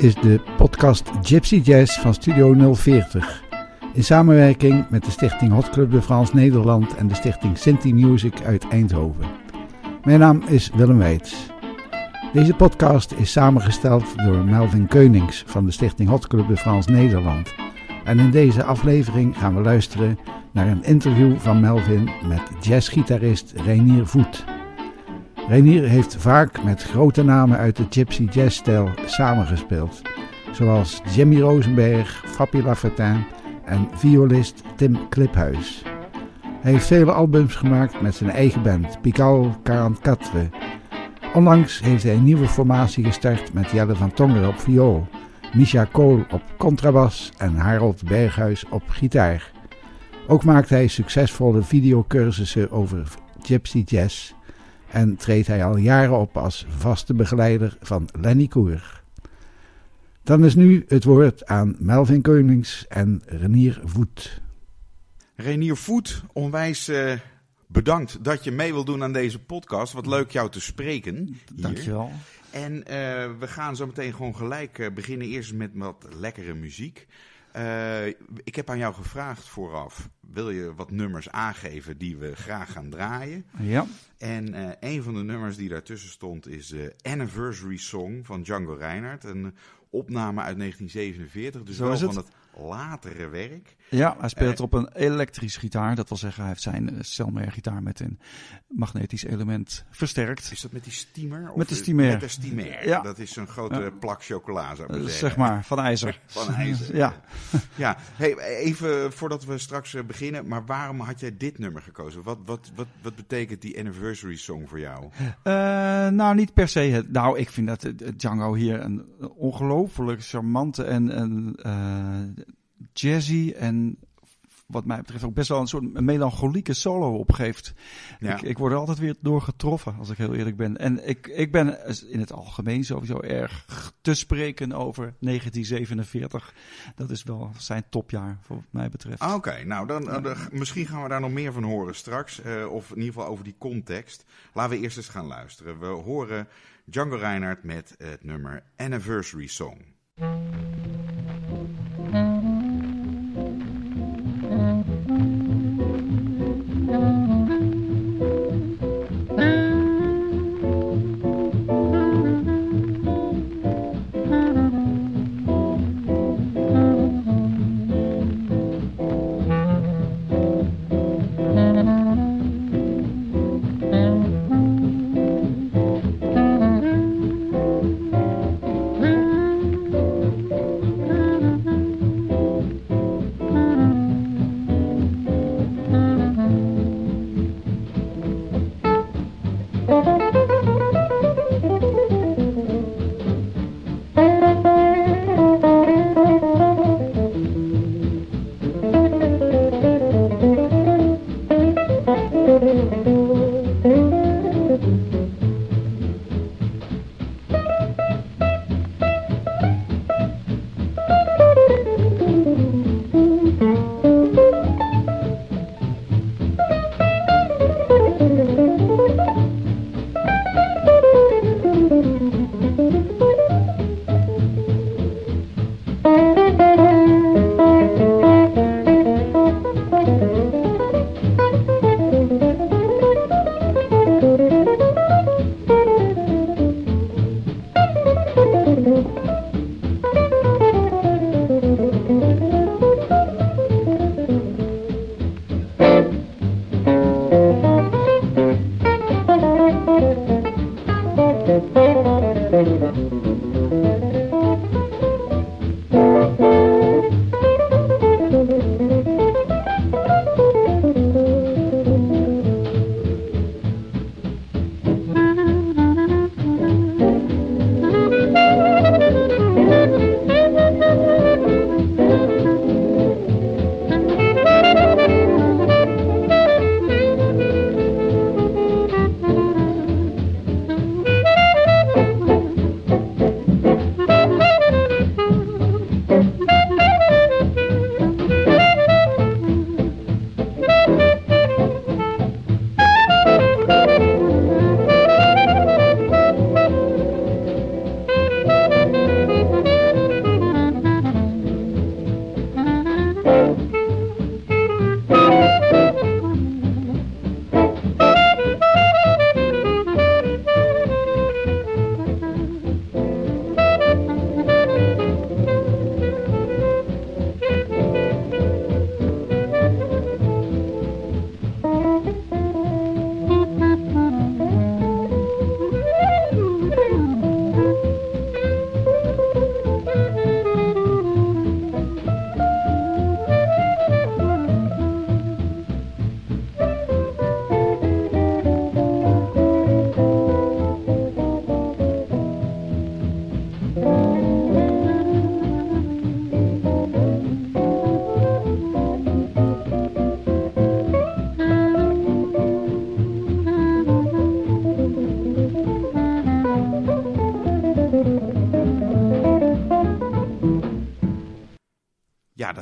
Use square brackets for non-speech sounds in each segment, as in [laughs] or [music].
Is de podcast Gypsy Jazz van Studio 040. In samenwerking met de stichting Hot Club de France Nederland en de stichting Sinti Music uit Eindhoven. Mijn naam is Willem Weits. Deze podcast is samengesteld door Melvin Keunings van de stichting Hot Club de France Nederland. En in deze aflevering gaan we luisteren naar een interview van Melvin met jazzgitarist Reinier Voet. Reinier heeft vaak met grote namen uit de gypsy jazzstijl samengespeeld, zoals Jimmy Rosenberg, Fabi Lafontaine en violist Tim Kliphuis. Hij heeft vele albums gemaakt met zijn eigen band, Pical 44. Onlangs heeft hij een nieuwe formatie gestart met Jelle van Tongeren op viool, Misha Kool op contrabas en Harold Berghuis op gitaar. Ook maakt hij succesvolle videocursussen over gypsy jazz en treedt hij al jaren op als vaste begeleider van Lenny Koer. Dan is nu het woord aan Melvin Keunings en Renier Voet. Renier Voet, onwijs uh, bedankt dat je mee wil doen aan deze podcast. Wat leuk jou te spreken. Hier. Dankjewel. En uh, we gaan zo meteen gewoon gelijk uh, beginnen. Eerst met wat lekkere muziek. Uh, ik heb aan jou gevraagd vooraf, wil je wat nummers aangeven die we graag gaan draaien? Ja. En uh, een van de nummers die daartussen stond is de Anniversary Song van Django Reinhardt. Een opname uit 1947, dus Zo wel het. van het latere werk. Ja, hij speelt Eh, op een elektrisch gitaar. Dat wil zeggen, hij heeft zijn uh, Selmer gitaar met een magnetisch element versterkt. Is dat met die steamer? Of Met de steamer. Met de steamer. Ja. Dat is zo'n grote Ja. plak chocola, zou ik Uh, zeggen. zeg maar, van ijzer. [laughs] Van ijzer. Ja. Ja, hey, even voordat we straks eh, beginnen, maar waarom had jij dit nummer gekozen? Wat, wat, wat, wat betekent die anniversary song voor jou? Uh, nou, niet per se. Het, nou, ik vind dat uh, Django hier een ongelooflijk charmante en, en uh, jazzy en wat mij betreft ook best wel een soort melancholieke solo opgeeft. Ja. Ik, ik word er altijd weer door getroffen, als ik heel eerlijk ben. En ik, ik ben in het algemeen sowieso erg te spreken over 1947. Dat is wel zijn topjaar, wat mij betreft. Ah, Oké, okay. nou dan, ja. uh, misschien gaan we daar nog meer van horen straks. Uh, of in ieder geval over die context. Laten we eerst eens gaan luisteren. We horen Django Reinhardt met het nummer Anniversary Song. Mm-hmm.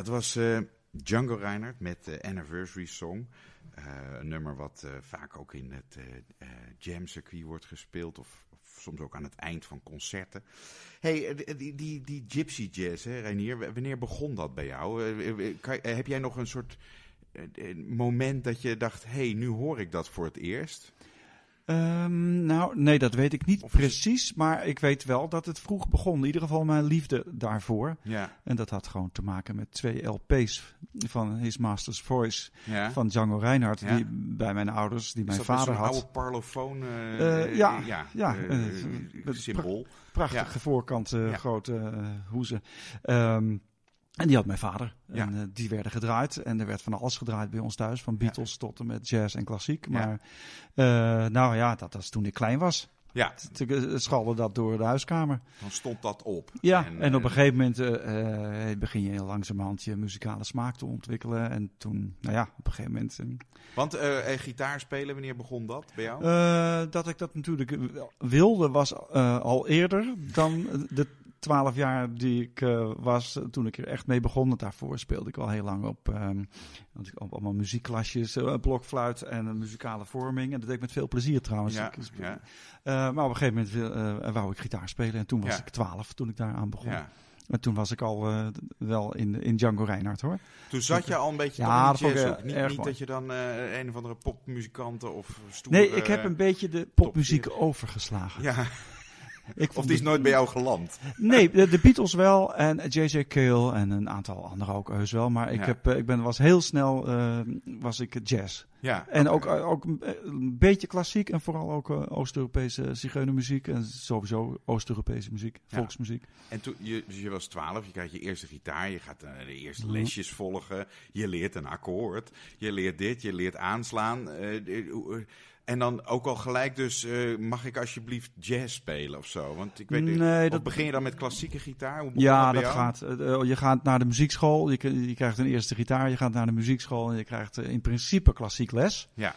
Was uh, Django Reinhardt met de Anniversary Song. Uh, een nummer wat uh, vaak ook in het jam circuit wordt gespeeld. Of, of, soms ook aan het eind van concerten. hey, die, die, die gypsy jazz, hè, Reinier, wanneer begon dat bij jou? Kan, heb jij nog een soort moment dat je dacht... hé, hey, nu hoor ik dat voor het eerst? Um, nou, nee, dat weet ik niet of precies. Maar ik weet wel dat het vroeg begon. In ieder geval mijn liefde daarvoor. Ja. En dat had gewoon te maken met twee LP's van His Master's Voice ja. van Django Reinhardt. Ja. Die bij mijn ouders, die mijn vader had. Een oude parlofoon uh, uh, ja, ja, ja uh, symbool. Pra prachtige voorkant, grote hoezen. Um, en die had mijn vader. Ja. En uh, die werden gedraaid. En er werd van alles gedraaid bij ons thuis. Van Beatles tot en met jazz en klassiek. Maar ja. Uh, nou ja, dat was toen ik klein was. Ja. Toen schalde dat door de huiskamer. Dan stond dat op. Ja, en, en op een gegeven moment uh, begin je langzamerhand je muzikale smaak te ontwikkelen. En toen, nou ja, op een gegeven moment... Want gitaar spelen, wanneer begon dat bij jou? dat ik dat natuurlijk wilde was al eerder dan de twaalf jaar die ik uh, was toen ik er echt mee begon. Daarvoor speelde ik al heel lang op, um, op allemaal muziekklasjes, uh, blokfluit en een muzikale vorming. En dat deed ik met veel plezier trouwens. Ja, ja. Uh, maar op een gegeven moment wou ik gitaar spelen en toen was ja. ik twaalf toen ik daar aan begon. En toen was ik al uh, wel in, in Django Reinhardt hoor. Toen zat je al een beetje ja, de jazz Niet, niet dat je dan uh, een of andere popmuzikanten of stoer, Nee, ik heb een beetje de popmuziek overgeslagen. Ja. Ik of die is nooit bij jou geland? Nee, de, de Beatles wel en J.J. Cale en een aantal anderen ook heus wel. Maar ik, Ja. heb, eh, ik ben, was heel snel uh, was ik jazz. Ja, En ook, ook een beetje klassiek en vooral ook Oost-Europese zigeunermuziek. En sowieso Oost-Europese muziek, Ja. volksmuziek. En toen, je, dus je was twaalf, je krijgt je eerste gitaar, je gaat de eerste Mhm. lesjes volgen, je leert een akkoord, je leert dit, je leert aanslaan. eh, en dan ook al gelijk dus, eh, mag ik alsjeblieft jazz spelen of zo? Want ik weet niet, Nee, of dat- begin je dan met klassieke gitaar? Hoe Ja, dat jou? gaat. eh, eh, je gaat naar de muziekschool, je, je krijgt een eerste gitaar, je gaat naar de muziekschool en je krijgt in principe klassiek les. Ja,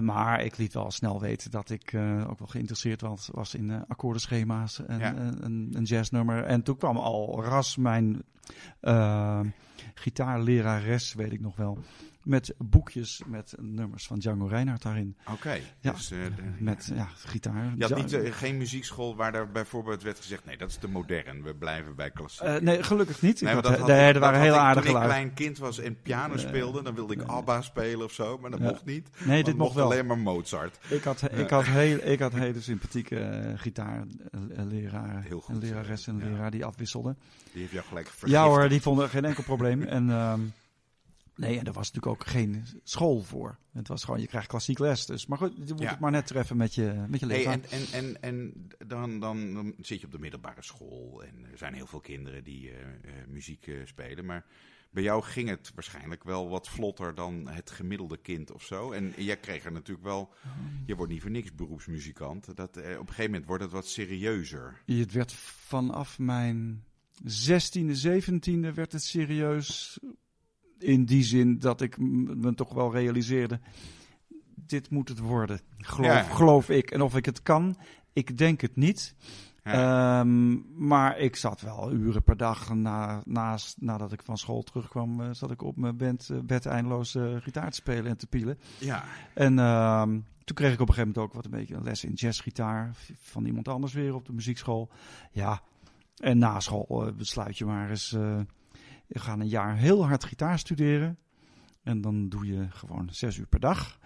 maar ik liet wel snel weten dat ik ook wel geïnteresseerd was, was in akkoordenschema's en Ja. en- een, jazznummer. En toen kwam al ras mijn gitaarlerares, weet ik nog wel, met boekjes met nummers van Django Reinhardt daarin. oké. Ja, Dus, eh, Met ja, gitaar. je had Ja, niet, eh, geen muziekschool waar er bijvoorbeeld werd gezegd, nee, dat is te modern, we blijven bij klassiek. eh, nee, gelukkig niet. Nee, had- dat had nee, ik- er dat waren heel aardige Toen ik klein kind was en piano speelde, dan wilde ik. ABBA spelen of zo, maar dat Ja. mocht niet. Nee, dit mocht wel. alleen maar Mozart. Ik had, Ja. ik, had heel, ik had hele sympathieke gitaarleraar Heel goed. en lerares en Ja. leraar die afwisselden. Die heeft jou gelijk Ja vergiftigd. hoor, die vonden geen enkel probleem. [laughs] En ehm, nee, en er was natuurlijk ook geen school voor. Het was gewoon, je krijgt klassiek les. Dus, maar goed, je moet Ja. het maar net treffen met je, met je Hey, leraar. en en, en, en dan, dan, dan zit je op de middelbare school en er zijn heel veel kinderen die eh, eh, muziek eh, spelen. Maar bij jou ging het waarschijnlijk wel wat vlotter dan het gemiddelde kind of zo. En jij kreeg er natuurlijk wel, je wordt niet voor niks beroepsmuzikant. Dat, eh, op een gegeven moment wordt het wat serieuzer. Het werd vanaf mijn 16e, 17e werd het serieus. In die zin dat ik me toch wel realiseerde. Dit moet het worden. Geloof, Ja. geloof ik. En of ik het kan, ik denk het niet. Ja. Ehm, maar ik zat wel uren per dag na, naast, nadat ik van school terugkwam, eh, zat ik op mijn bed, eh, bed eindeloos eh, gitaar te spelen en te pielen. ja. En ehm, toen kreeg ik op een gegeven moment ook wat een beetje een les in jazzgitaar van iemand anders weer op de muziekschool. Ja, en na school besluit je maar eens, je gaat een jaar heel hard gitaar studeren. En dan doe je gewoon zes uur per dag.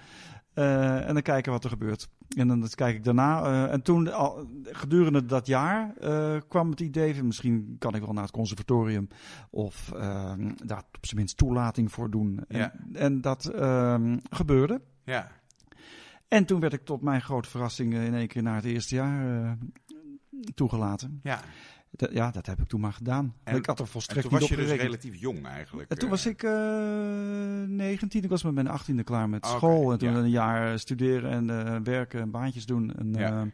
Eh, en dan kijken wat er gebeurt. En dan dat kijk ik daarna. eh, en toen, al, gedurende dat jaar, eh, kwam het idee van misschien kan ik wel naar het conservatorium. Of eh, daar op zijn minst toelating voor doen. En, Ja. en dat ehm, gebeurde. ja. En toen werd ik tot mijn grote verrassing in één keer naar het eerste jaar toegelaten. ja. Dat- ja, dat heb ik toen maar gedaan. En- ik had er En volstrekt toen was je dus relatief jong eigenlijk. En toen eh. was ik eh 19, ik was met mijn 18e klaar met Oké, school. En toen ja. een jaar studeren en eh, werken en baantjes doen. En, Ja, eh,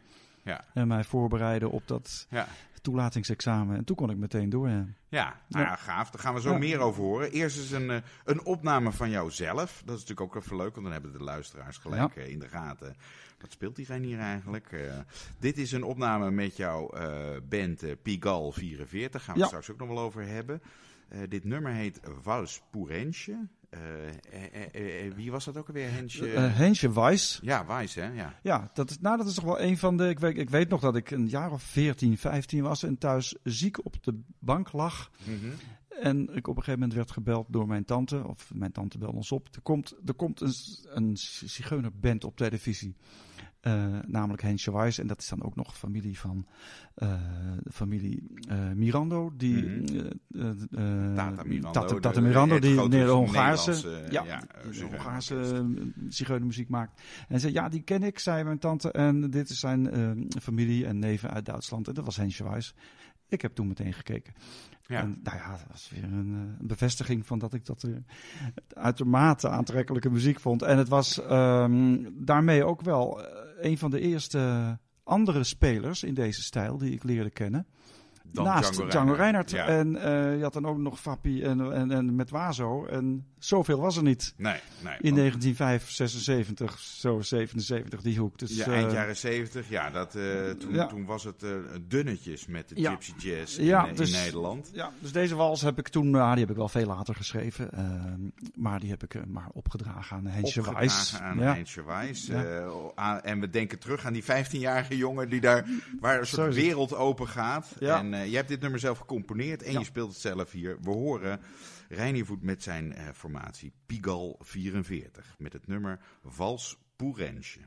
ja. en mij voorbereiden op dat toelatingsexamen. En toen kon ik meteen door. Ja. Ja, nou Ja. gaaf. Daar gaan we zo Ja. meer over horen. Eerst is een, eh, een opname van jouzelf. Dat is natuurlijk ook even leuk, want dan hebben de luisteraars gelijk eh, in de gaten. Wat speelt die hier eigenlijk? Eh, dit is een opname met jouw eh, band eh, Pigalle 44. Gaan we Ja. straks ook nog wel over hebben. Dit nummer heet Vals eh, wie was dat ook alweer? Hensje? Hensje Weiss. ja, Wijs, hè? Ja. Ja, dat is, nou, dat is toch wel een van de. Ik weet, ik weet nog dat ik een jaar of 14, 15 was en thuis ziek op de bank lag. Mhm. En ik op een gegeven moment werd gebeld door mijn tante, of mijn tante belde ons op. Er komt, er komt een, een zigeunerband op televisie, eh, namelijk Hensje Weiss. En dat is dan ook nog familie van de familie eh, Mirando. Die, Mhm. Tata Mirando. Tata, Mirando, die de Hongaarse, ja, ja, Hongaarse zigeunermuziek maakt. En zei, ja, die ken ik, zei mijn tante. En dit is zijn familie en neven uit Duitsland. En dat was Hensje Weiss. Ik heb toen meteen gekeken. Ja. En nou ja, dat was weer een, eh, bevestiging van dat ik dat eh, uitermate aantrekkelijke muziek vond. En het was ehm, daarmee ook wel eh, een van de eerste andere spelers in deze stijl die ik leerde kennen. Dan Naast Django Django, Reinhardt. Ja. En je had dan ook nog Fappi en, en, en met Wazo. En zoveel was er niet. Nee, nee. In want- 1976, zo 77 die hoek. Dus, ja, eh, eind jaren 70, ja, dat, eh, toen, Ja. toen was het eh, dunnetjes met de Ja. Gypsy Jazz Ja, in, dus- in Nederland. Ja, dus deze wals heb ik toen, die heb ik wel veel later geschreven. maar die heb ik maar opgedragen aan Hensje Opgedragen aan aan- en we denken terug aan die 15-jarige jongen die daar, waar een soort wereld open gaat. Ja. En jij hebt dit nummer zelf gecomponeerd en je speelt het zelf hier. We horen Reinier Voet met zijn eh, formatie Pigal 44 met het nummer Vals Pourensje.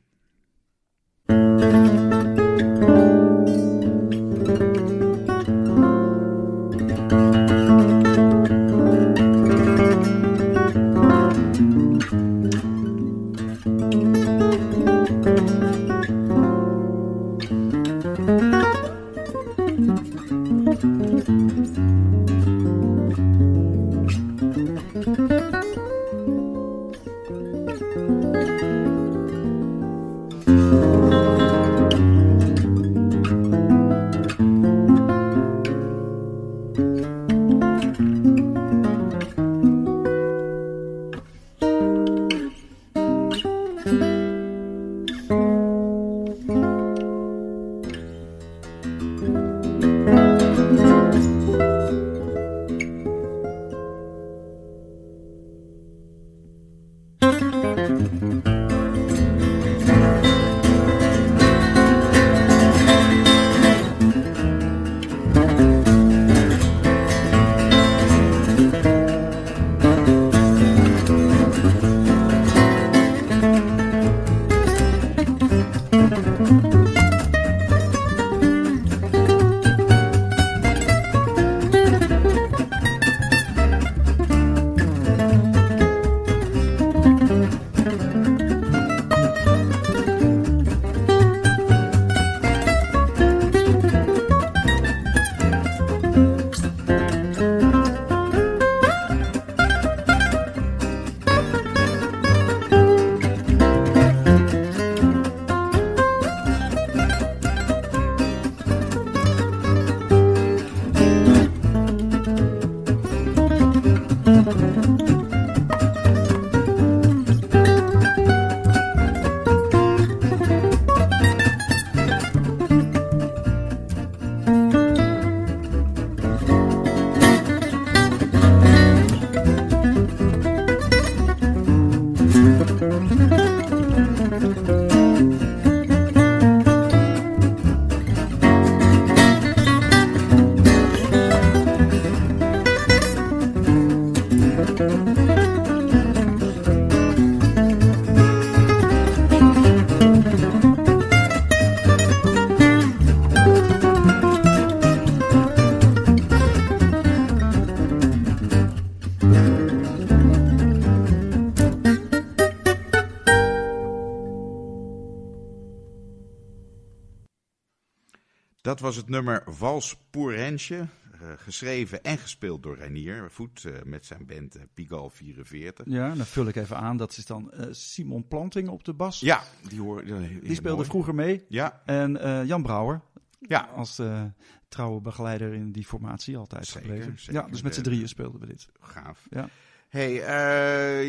Dat was het nummer Vals Pourensje, eh, geschreven en gespeeld door Reinier Voet eh, met zijn band eh, Pigal 44. Ja, dan vul ik even aan. Dat is dan Simon Planting op de bas. Ja, die hoor Die speelde vroeger mee. Ja, En Jan Brouwer ja. als eh, trouwe begeleider in die formatie altijd Zeker, gebleven. zeker. Ja, dus met z'n drieën speelden we dit. gaaf. Ja. Hey,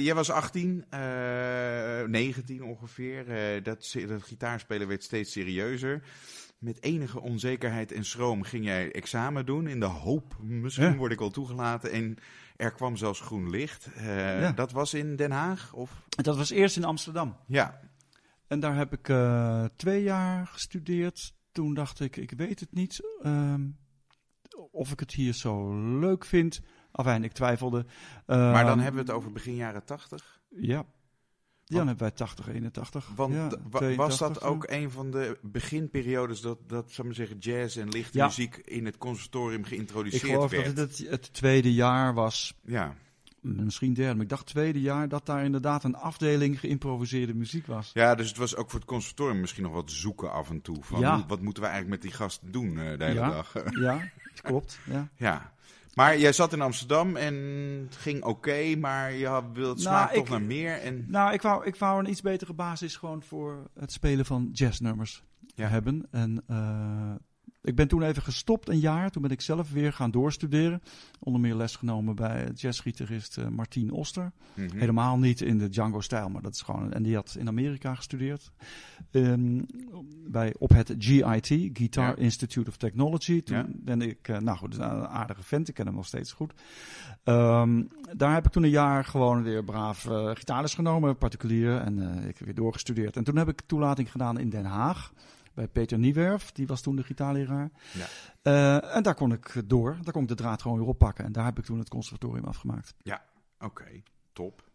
jij was 18, eh 19 ongeveer. Dat, dat gitaarspelen werd steeds serieuzer. Met enige onzekerheid en schroom ging jij examen doen in de hoop, misschien Ja. word ik wel toegelaten. En er kwam zelfs groen licht. Eh, Ja. Dat was in Den Haag? Of? Dat was eerst in Amsterdam. Ja, En daar heb ik eh, twee jaar gestudeerd. Toen dacht ik, ik weet het niet ehm, of ik het hier zo leuk vind. Afijn, ik twijfelde. maar dan Ehm, hebben we het over begin jaren tachtig. Ja. Ja, dan hebben wij 80, 81. Want ja, d- wa- was 82, dat ook een van de beginperiodes dat, dat zal ik maar zeggen, jazz en lichte Ja. muziek in het conservatorium Ik geïntroduceerd geloof werd? dat het, het het tweede jaar was. Ja. Misschien derde, maar ik dacht tweede jaar dat daar inderdaad een afdeling geïmproviseerde muziek was. ja, dus het was ook voor het conservatorium misschien nog wat zoeken af en toe. Van Ja. wat moeten we eigenlijk met die gasten doen eh, de hele Ja. dag? Ja, [laughs] klopt. Ja. ja. Maar jij zat in Amsterdam en het ging oké, maar je had- wilde het Nou, smaak toch ik- naar meer. En, Nou, ik wou, ik wou een iets betere basis gewoon voor het spelen van jazznummers Ja. hebben. En eh, ik ben toen even gestopt, een jaar. Toen ben ik zelf weer gaan doorstuderen. Onder meer les genomen bij jazzgitarist eh Martien Oster. Mhm. Helemaal niet in de Django-stijl, maar dat is gewoon... En die had in Amerika gestudeerd. Ehm, bij, op het GIT, Guitar Ja. Institute of Technology. Toen Ja. ben ik... eh, nou goed, een aardige vent. Ik ken hem nog steeds goed. Ehm, daar heb ik toen een jaar gewoon weer braaf eh gitaarles genomen, particulier. En ik heb weer doorgestudeerd. En toen heb ik toelating gedaan in Den Haag. Bij Peter Niewerf, die was toen de gitaarleraar. Ja. Eh, en daar kon ik door. Daar kon ik de draad gewoon weer oppakken. En daar heb ik toen het conservatorium afgemaakt. Oké, top.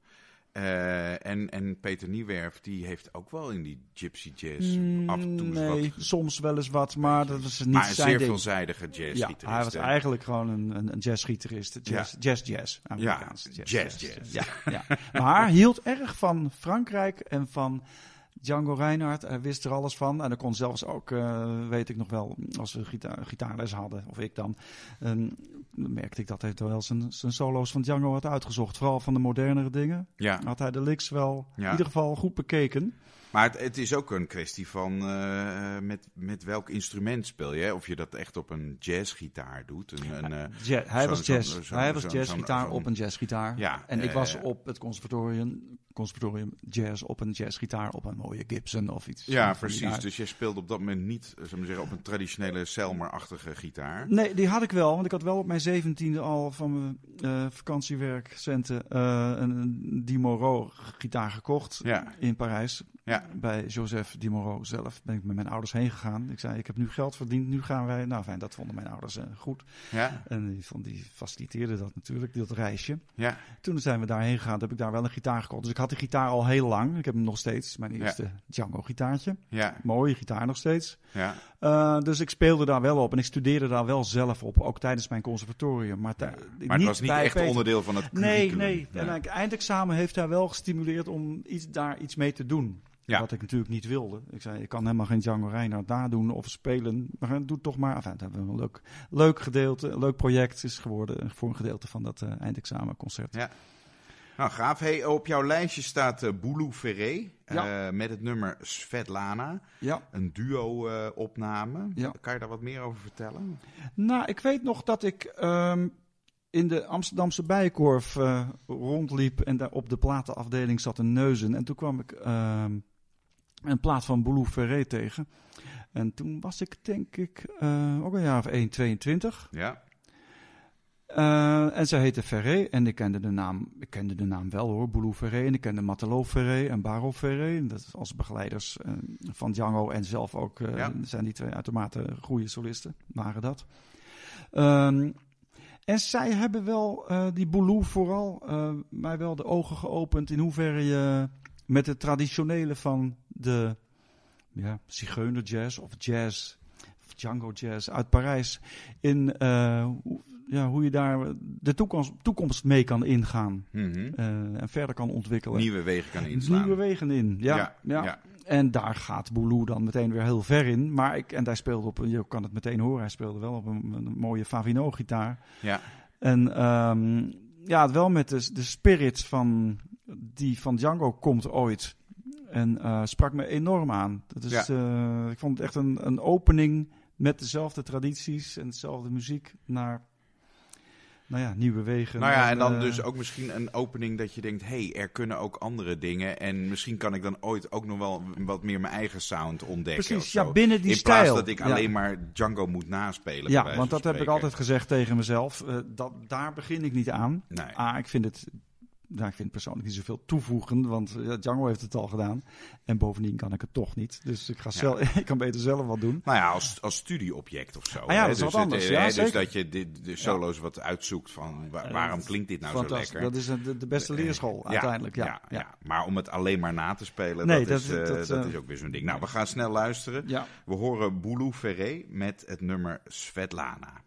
Eh, en, en Peter Niewerf, die heeft ook wel in die gypsy jazz af en toe Mm, nee, wat... soms wel eens wat, maar dat is niet Maar een zijn zeer ding. veelzijdige Ja, jazzgitarist. hij was eigenlijk gewoon een, een, een jazzgitarist. Jazz, jazz, jazz. Amerikaans. Ja, jazz, jazz. Ja, ja. Maar hield erg van Frankrijk en van Django Reinhardt. Hij wist er alles van. En hij kon zelfs ook, eh, weet ik nog wel, als we gitaar, gitaarles hadden, of ik dan, dan merkte ik dat hij wel zijn, zijn solo's van Django had uitgezocht. Vooral van de modernere dingen. Ja, Had hij de licks wel Ja. in ieder geval goed bekeken. Maar het, het is ook een kwestie van eh, met, met welk instrument speel je. Of je dat echt op een jazzgitaar doet. Een, een, eh, Ja, hij Zo'n- was jazz. hij was jazzgitaar op een jazzgitaar. Ja, en ik eh, was op het conservatorium, conservatorium jazz op een jazzgitaar op een mooie Gibson of iets. ja, precies. Dus jij speelde op dat moment niet eh, zullen we zeggen, op een traditionele Selmer-achtige gitaar. Nee, die had ik wel, want ik had wel op mijn zeventiende al van mijn eh vakantiewerkcenten eh een, een Di Moreau gitaar gekocht Ja, in Parijs. ja, Bij Joseph Di Moreau zelf ben ik met mijn ouders heen gegaan. Ik zei, ik heb nu geld verdiend, nu gaan wij... Nou fijn, dat vonden mijn ouders eh, goed. ja, En die, vond, die faciliteerden dat natuurlijk, dat reisje. ja. Toen zijn we daarheen gegaan, heb ik daar wel een gitaar gekocht. Dus ik had die gitaar al heel lang. Ik heb hem nog steeds, mijn Ja. eerste Django-gitaartje. ja, Mooie gitaar nog steeds. ja. Eh, dus ik speelde daar wel op en ik studeerde daar wel zelf op, ook tijdens mijn conservatorium. Maar, Maar het was niet echt Peter. onderdeel van het Nee, curriculum. nee. Ja. En het eindexamen heeft hij wel gestimuleerd om iets, daar iets mee te doen. Ja. Wat ik natuurlijk niet wilde. Ik zei, ik kan helemaal geen Django Reinhardt nadoen of spelen. Maar doe het toch maar. Enfin, dat hebben we een leuk, leuk gedeelte, leuk project is geworden voor een gedeelte van dat eh, eindexamenconcert. Ja. Nou, gaaf. Hey, op jouw lijstje staat eh Boulou Ferré Ja. eh, met het nummer Svetlana. Ja. Een duo-opname. Ja. Kan je daar wat meer over vertellen? Nou, ik weet nog dat ik ehm, in de Amsterdamse Bijenkorf eh, rondliep en daar op de platenafdeling zat een neuzen. En toen kwam ik ehm, een plaat van Boulou Ferré tegen. En toen was ik denk ik eh, ook een jaar of 1, 22. Ja. Eh, en zij heette Ferré en ik kende de naam, ik kende de naam wel hoor, Boulou Ferré. En ik kende Matelot Ferré en Baro Ferré. Dat is als begeleiders eh, van Django en zelf ook Ja. zijn die twee uitermate goede solisten, waren dat. Ehm, en zij hebben wel, die Boulou vooral, mij wel de ogen geopend in hoeverre je met het traditionele van de ja, zigeunerjazz of jazz, of Django jazz uit Parijs, in eh, hoe, ja, hoe je daar de toekomst, toekomst mee kan ingaan Mhm. eh, en verder kan ontwikkelen. Nieuwe wegen kan inslaan. Nieuwe wegen in, ja. ja, ja, ja. En daar gaat Boulou dan meteen weer heel ver in. Maar ik, en hij speelde op, een- je kan het meteen horen, hij speelde wel op een, een mooie Favino-gitaar. Ja. En ehm, ja, wel met de, de spirit van, die van Django komt ooit. En eh, sprak me enorm aan. Dat is, Ja. eh, ik vond het echt een, een opening met dezelfde tradities en dezelfde muziek naar nou ja, nieuwe wegen. Nou ja, en dan eh, dus ook misschien een opening dat je denkt, hé, hey, er kunnen ook andere dingen. En misschien kan ik dan ooit ook nog wel wat meer mijn eigen sound ontdekken. Precies, ja, binnen die In stijl. plaats dat ik Ja. alleen maar Django moet naspelen. Ja, want dat heb ik altijd gezegd tegen mezelf. dat, daar begin ik niet aan. Nee. Ah, ik vind het. Nou, ik vind persoonlijk niet zoveel toevoegen, want ja, Django heeft het al gedaan. En bovendien kan ik het toch niet. Dus ik, ga zelf, [laughs] ik kan beter zelf wat doen. Nou ja, als, als studieobject of zo. Ah ja, hè. dat is dus wat anders. Het, Ja, hè, dus dat je de, de solo's wat uitzoekt van wa- waarom klinkt dit nou zo lekker. Dat is de, de beste leerschool uiteindelijk. Ja, ja. Maar om het alleen maar na te spelen, Nee, dat, is, dat- eh, dat, dat eh, is ook weer zo'n ding. Nou, we gaan snel luisteren. We horen Boulou Ferré met het nummer Svetlana.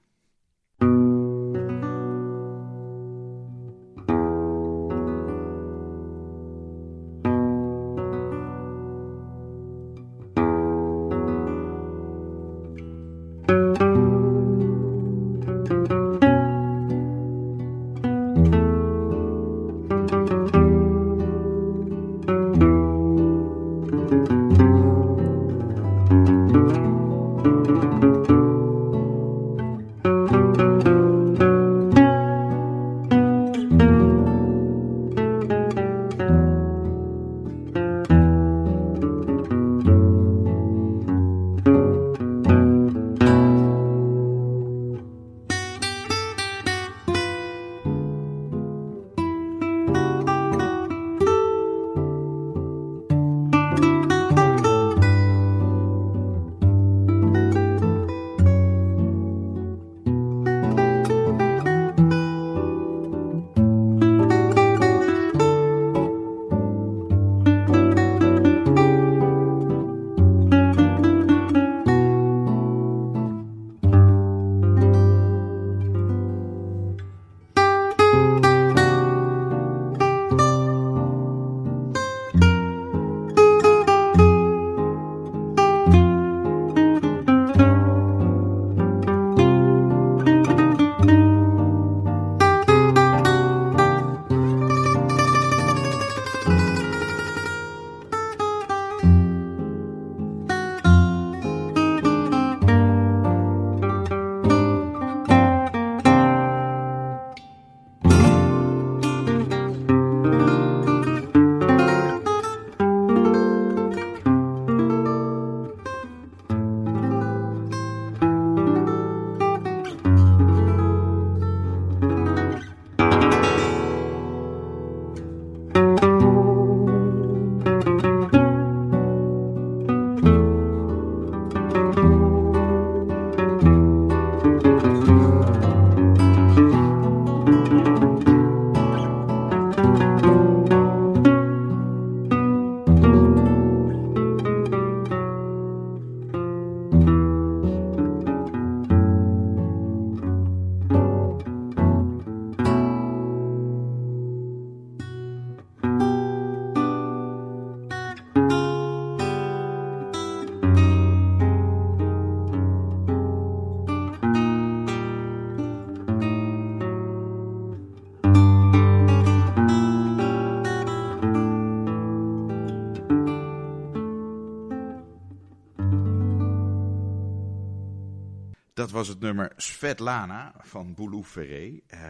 Dat was het nummer Svetlana van Boulou Ferré. Eh,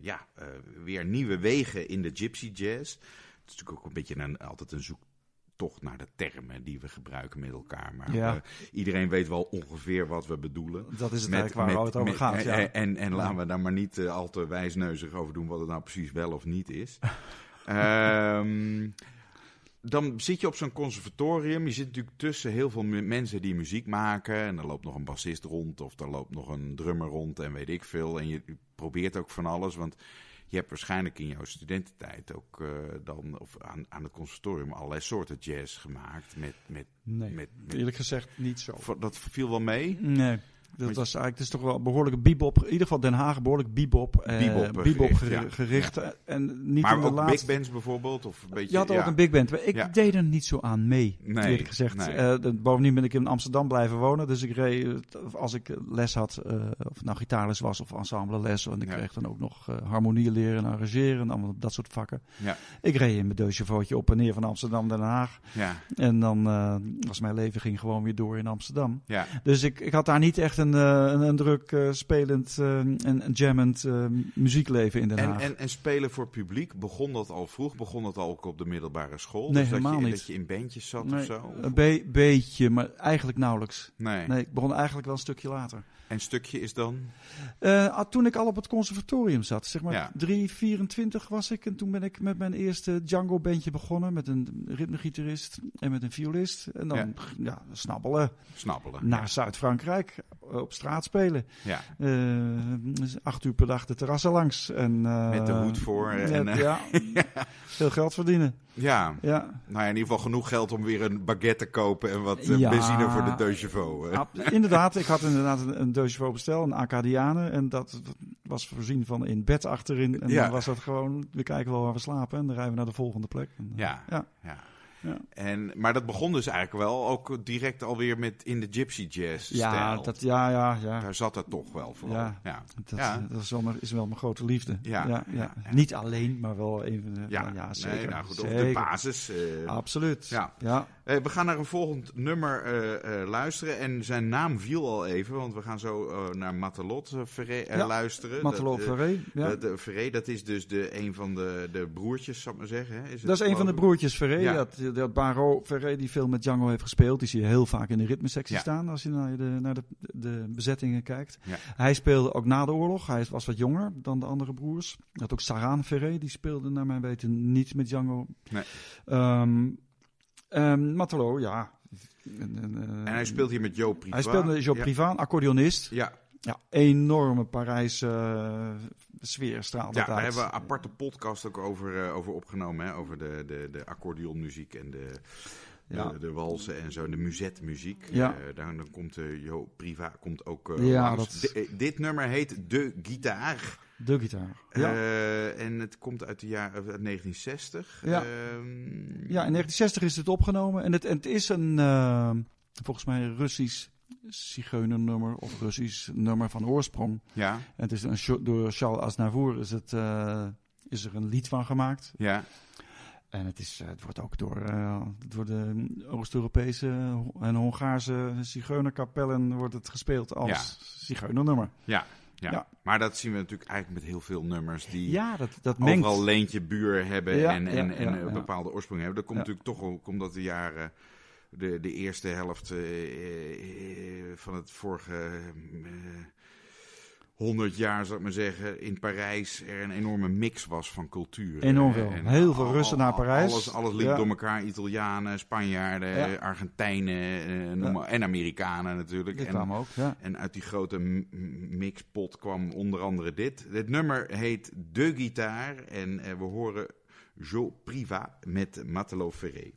ja, eh, weer nieuwe wegen in de gypsy jazz. Het is natuurlijk ook een beetje een, altijd een zoektocht naar de termen die we gebruiken met elkaar. Maar Ja. eh, iedereen weet wel ongeveer wat we bedoelen. Dat is het Met- eigenlijk waar met- het over met- gaat. En, Ja. en, en laten we daar maar niet al te wijsneuzig over doen wat het nou precies wel of niet is. [laughs] Ehm, dan zit je op zo'n conservatorium. Je zit natuurlijk tussen heel veel me- mensen die muziek maken. En er loopt nog een bassist rond of er loopt nog een drummer rond en weet ik veel. En je probeert ook van alles, want je hebt waarschijnlijk in jouw studententijd ook eh, dan of aan, aan het conservatorium allerlei soorten jazz gemaakt. Met, met, Nee, met, met- eerlijk gezegd niet zo. dat viel wel mee. Nee. Dat was eigenlijk, het is toch wel een behoorlijke bebop. In ieder geval Den Haag behoorlijk bebop. eh, Bebop, bebop gericht, geri- ja. gericht. En niet Maar de ook laatste... big bands bijvoorbeeld? Of een beetje, Je had ook een big band. maar Ik deed er niet zo aan mee, Nee, eerlijk gezegd. nee. Eh, bovendien ben ik in Amsterdam blijven wonen. Dus ik reed, eh, als ik les had, eh, of nou gitaarles was of ensemblelessen. Want ik Ja. kreeg dan ook nog uh, harmonieën leren en arrangeren. Allemaal dat soort vakken. Ja. Ik reed in mijn deux op en neer van Amsterdam naar Den Haag. Ja, En dan was mijn leven ging gewoon weer door in Amsterdam. ja. Dus ik, ik had daar niet echt een een, uh, een, een, druk uh, spelend uh, en, en jammend muziekleven in Den Haag. En, en, en, spelen voor publiek, begon dat al vroeg? Begon dat al ook op de middelbare school? Nee, dus helemaal dat je, niet. Dat je in bandjes zat nee, of zo? Een be beetje, maar eigenlijk nauwelijks. Nee. nee. ik begon eigenlijk wel een stukje later. En stukje is dan? Uh, toen ik al op het conservatorium zat, zeg maar Ja. 3, 24 was ik. En toen ben ik met mijn eerste Django-bandje begonnen. Met een ritmegitarist en met een violist. En dan Ja. ja. snabbelen Snappelen. naar Zuid-Frankrijk. eh, Op straat spelen. Ja. Eh, acht uur per dag de terrassen langs. En, eh, Met de hoed voor en, eh, [laughs] ja, veel geld verdienen. Ja. Ja, Nou ja, in ieder geval genoeg geld om weer een baguette te kopen en wat eh, Ja. benzine voor de. Ah, inderdaad. Ik had inderdaad een, een deux chevaux besteld, een Acadiane. En dat was voorzien van in bed achterin. En Ja. dan was dat gewoon, we kijken wel waar we slapen. En dan rijden we naar de volgende plek. En, eh, Ja. ja. Ja. Ja. En, maar dat begon dus eigenlijk wel ook direct alweer met in de gypsy jazz Ja, stijl. dat, ja, ja, ja. Daar zat het toch wel vooral. Ja. Ja. Dat, Ja. dat is, wel mijn, is wel mijn grote liefde. Ja, Ja, ja, ja. Niet alleen, maar wel even. eh, Ja, nou ja, zeker. Nee, nou goed, op de Zeker. basis. eh. Absoluut. Ja. ja. Eh, we gaan naar een volgend nummer eh, eh, luisteren. En zijn naam viel al even, want we gaan zo naar Matelot Ferré, Ja, luisteren. Matelot Ferré. Ja. de- Ferré, dat is dus de, een van de, de broertjes, zou ik maar zeggen. Hè? Is het Dat is een van de broertjes Ferré. Ja. Dat, dat Baro Ferré die veel met Django heeft gespeeld. Die zie je heel vaak in de ritmesectie Ja. staan als je naar de, naar de, de bezettingen kijkt. Hij speelde ook na de oorlog. Hij was wat jonger dan de andere broers. Je had ook Saran Ferré. Die speelde naar mijn weten niet met Django. Nee. Ehm ehm, Matelo, ja. En, en, eh, En hij speelt hier met Joe Priva. hij speelde met Joe Ja. Privan, accordeonist. Ja, Ja, enorme Parijse sfeer straalt ja daar hebben we een aparte podcast ook over, eh, over opgenomen. Hè? Over de, de, de accordeonmuziek en de, Ja. de, de walsen en zo. De muzetmuziek. Ja. Daar, dan komt Jo Priva komt ook Ja, dat- Di- dit nummer heet De Gitaar. De gitaar. Ja. Eh, en het komt uit de jaren uit 1960. Ja. Ehm, Ja, in 1960 is het opgenomen. En het, en het is een, eh, volgens mij, een Russisch zigeunernummer of Russisch nummer van oorsprong. ja, En het is een, door Charles Aznavour is, het, eh, is er een lied van gemaakt. ja, En het, is, eh, het wordt ook door, door de Oost-Europese en Hongaarse zigeunerkapellen wordt het gespeeld als Ja. zigeunernummer. ja, ja. maar dat zien we natuurlijk eigenlijk met heel veel nummers die ja, dat, dat overal leentje buur hebben en, en, en een bepaalde oorsprong hebben. Dat komt natuurlijk toch ook omdat de jaren, de, de eerste helft eh, eh, van het vorige eh, 100 jaar, zou ik maar zeggen, in Parijs er een enorme mix was van culturen. Enorm veel. En Heel veel Russen naar Parijs. Alles, liep door elkaar. Italianen, Spanjaarden. Argentijnen eh, en Amerikanen natuurlijk. En, kwam ook, En uit die grote mixpot kwam onder andere dit. Dit nummer heet De Gitaar en eh, we horen Jo Priva met Matelo Ferré.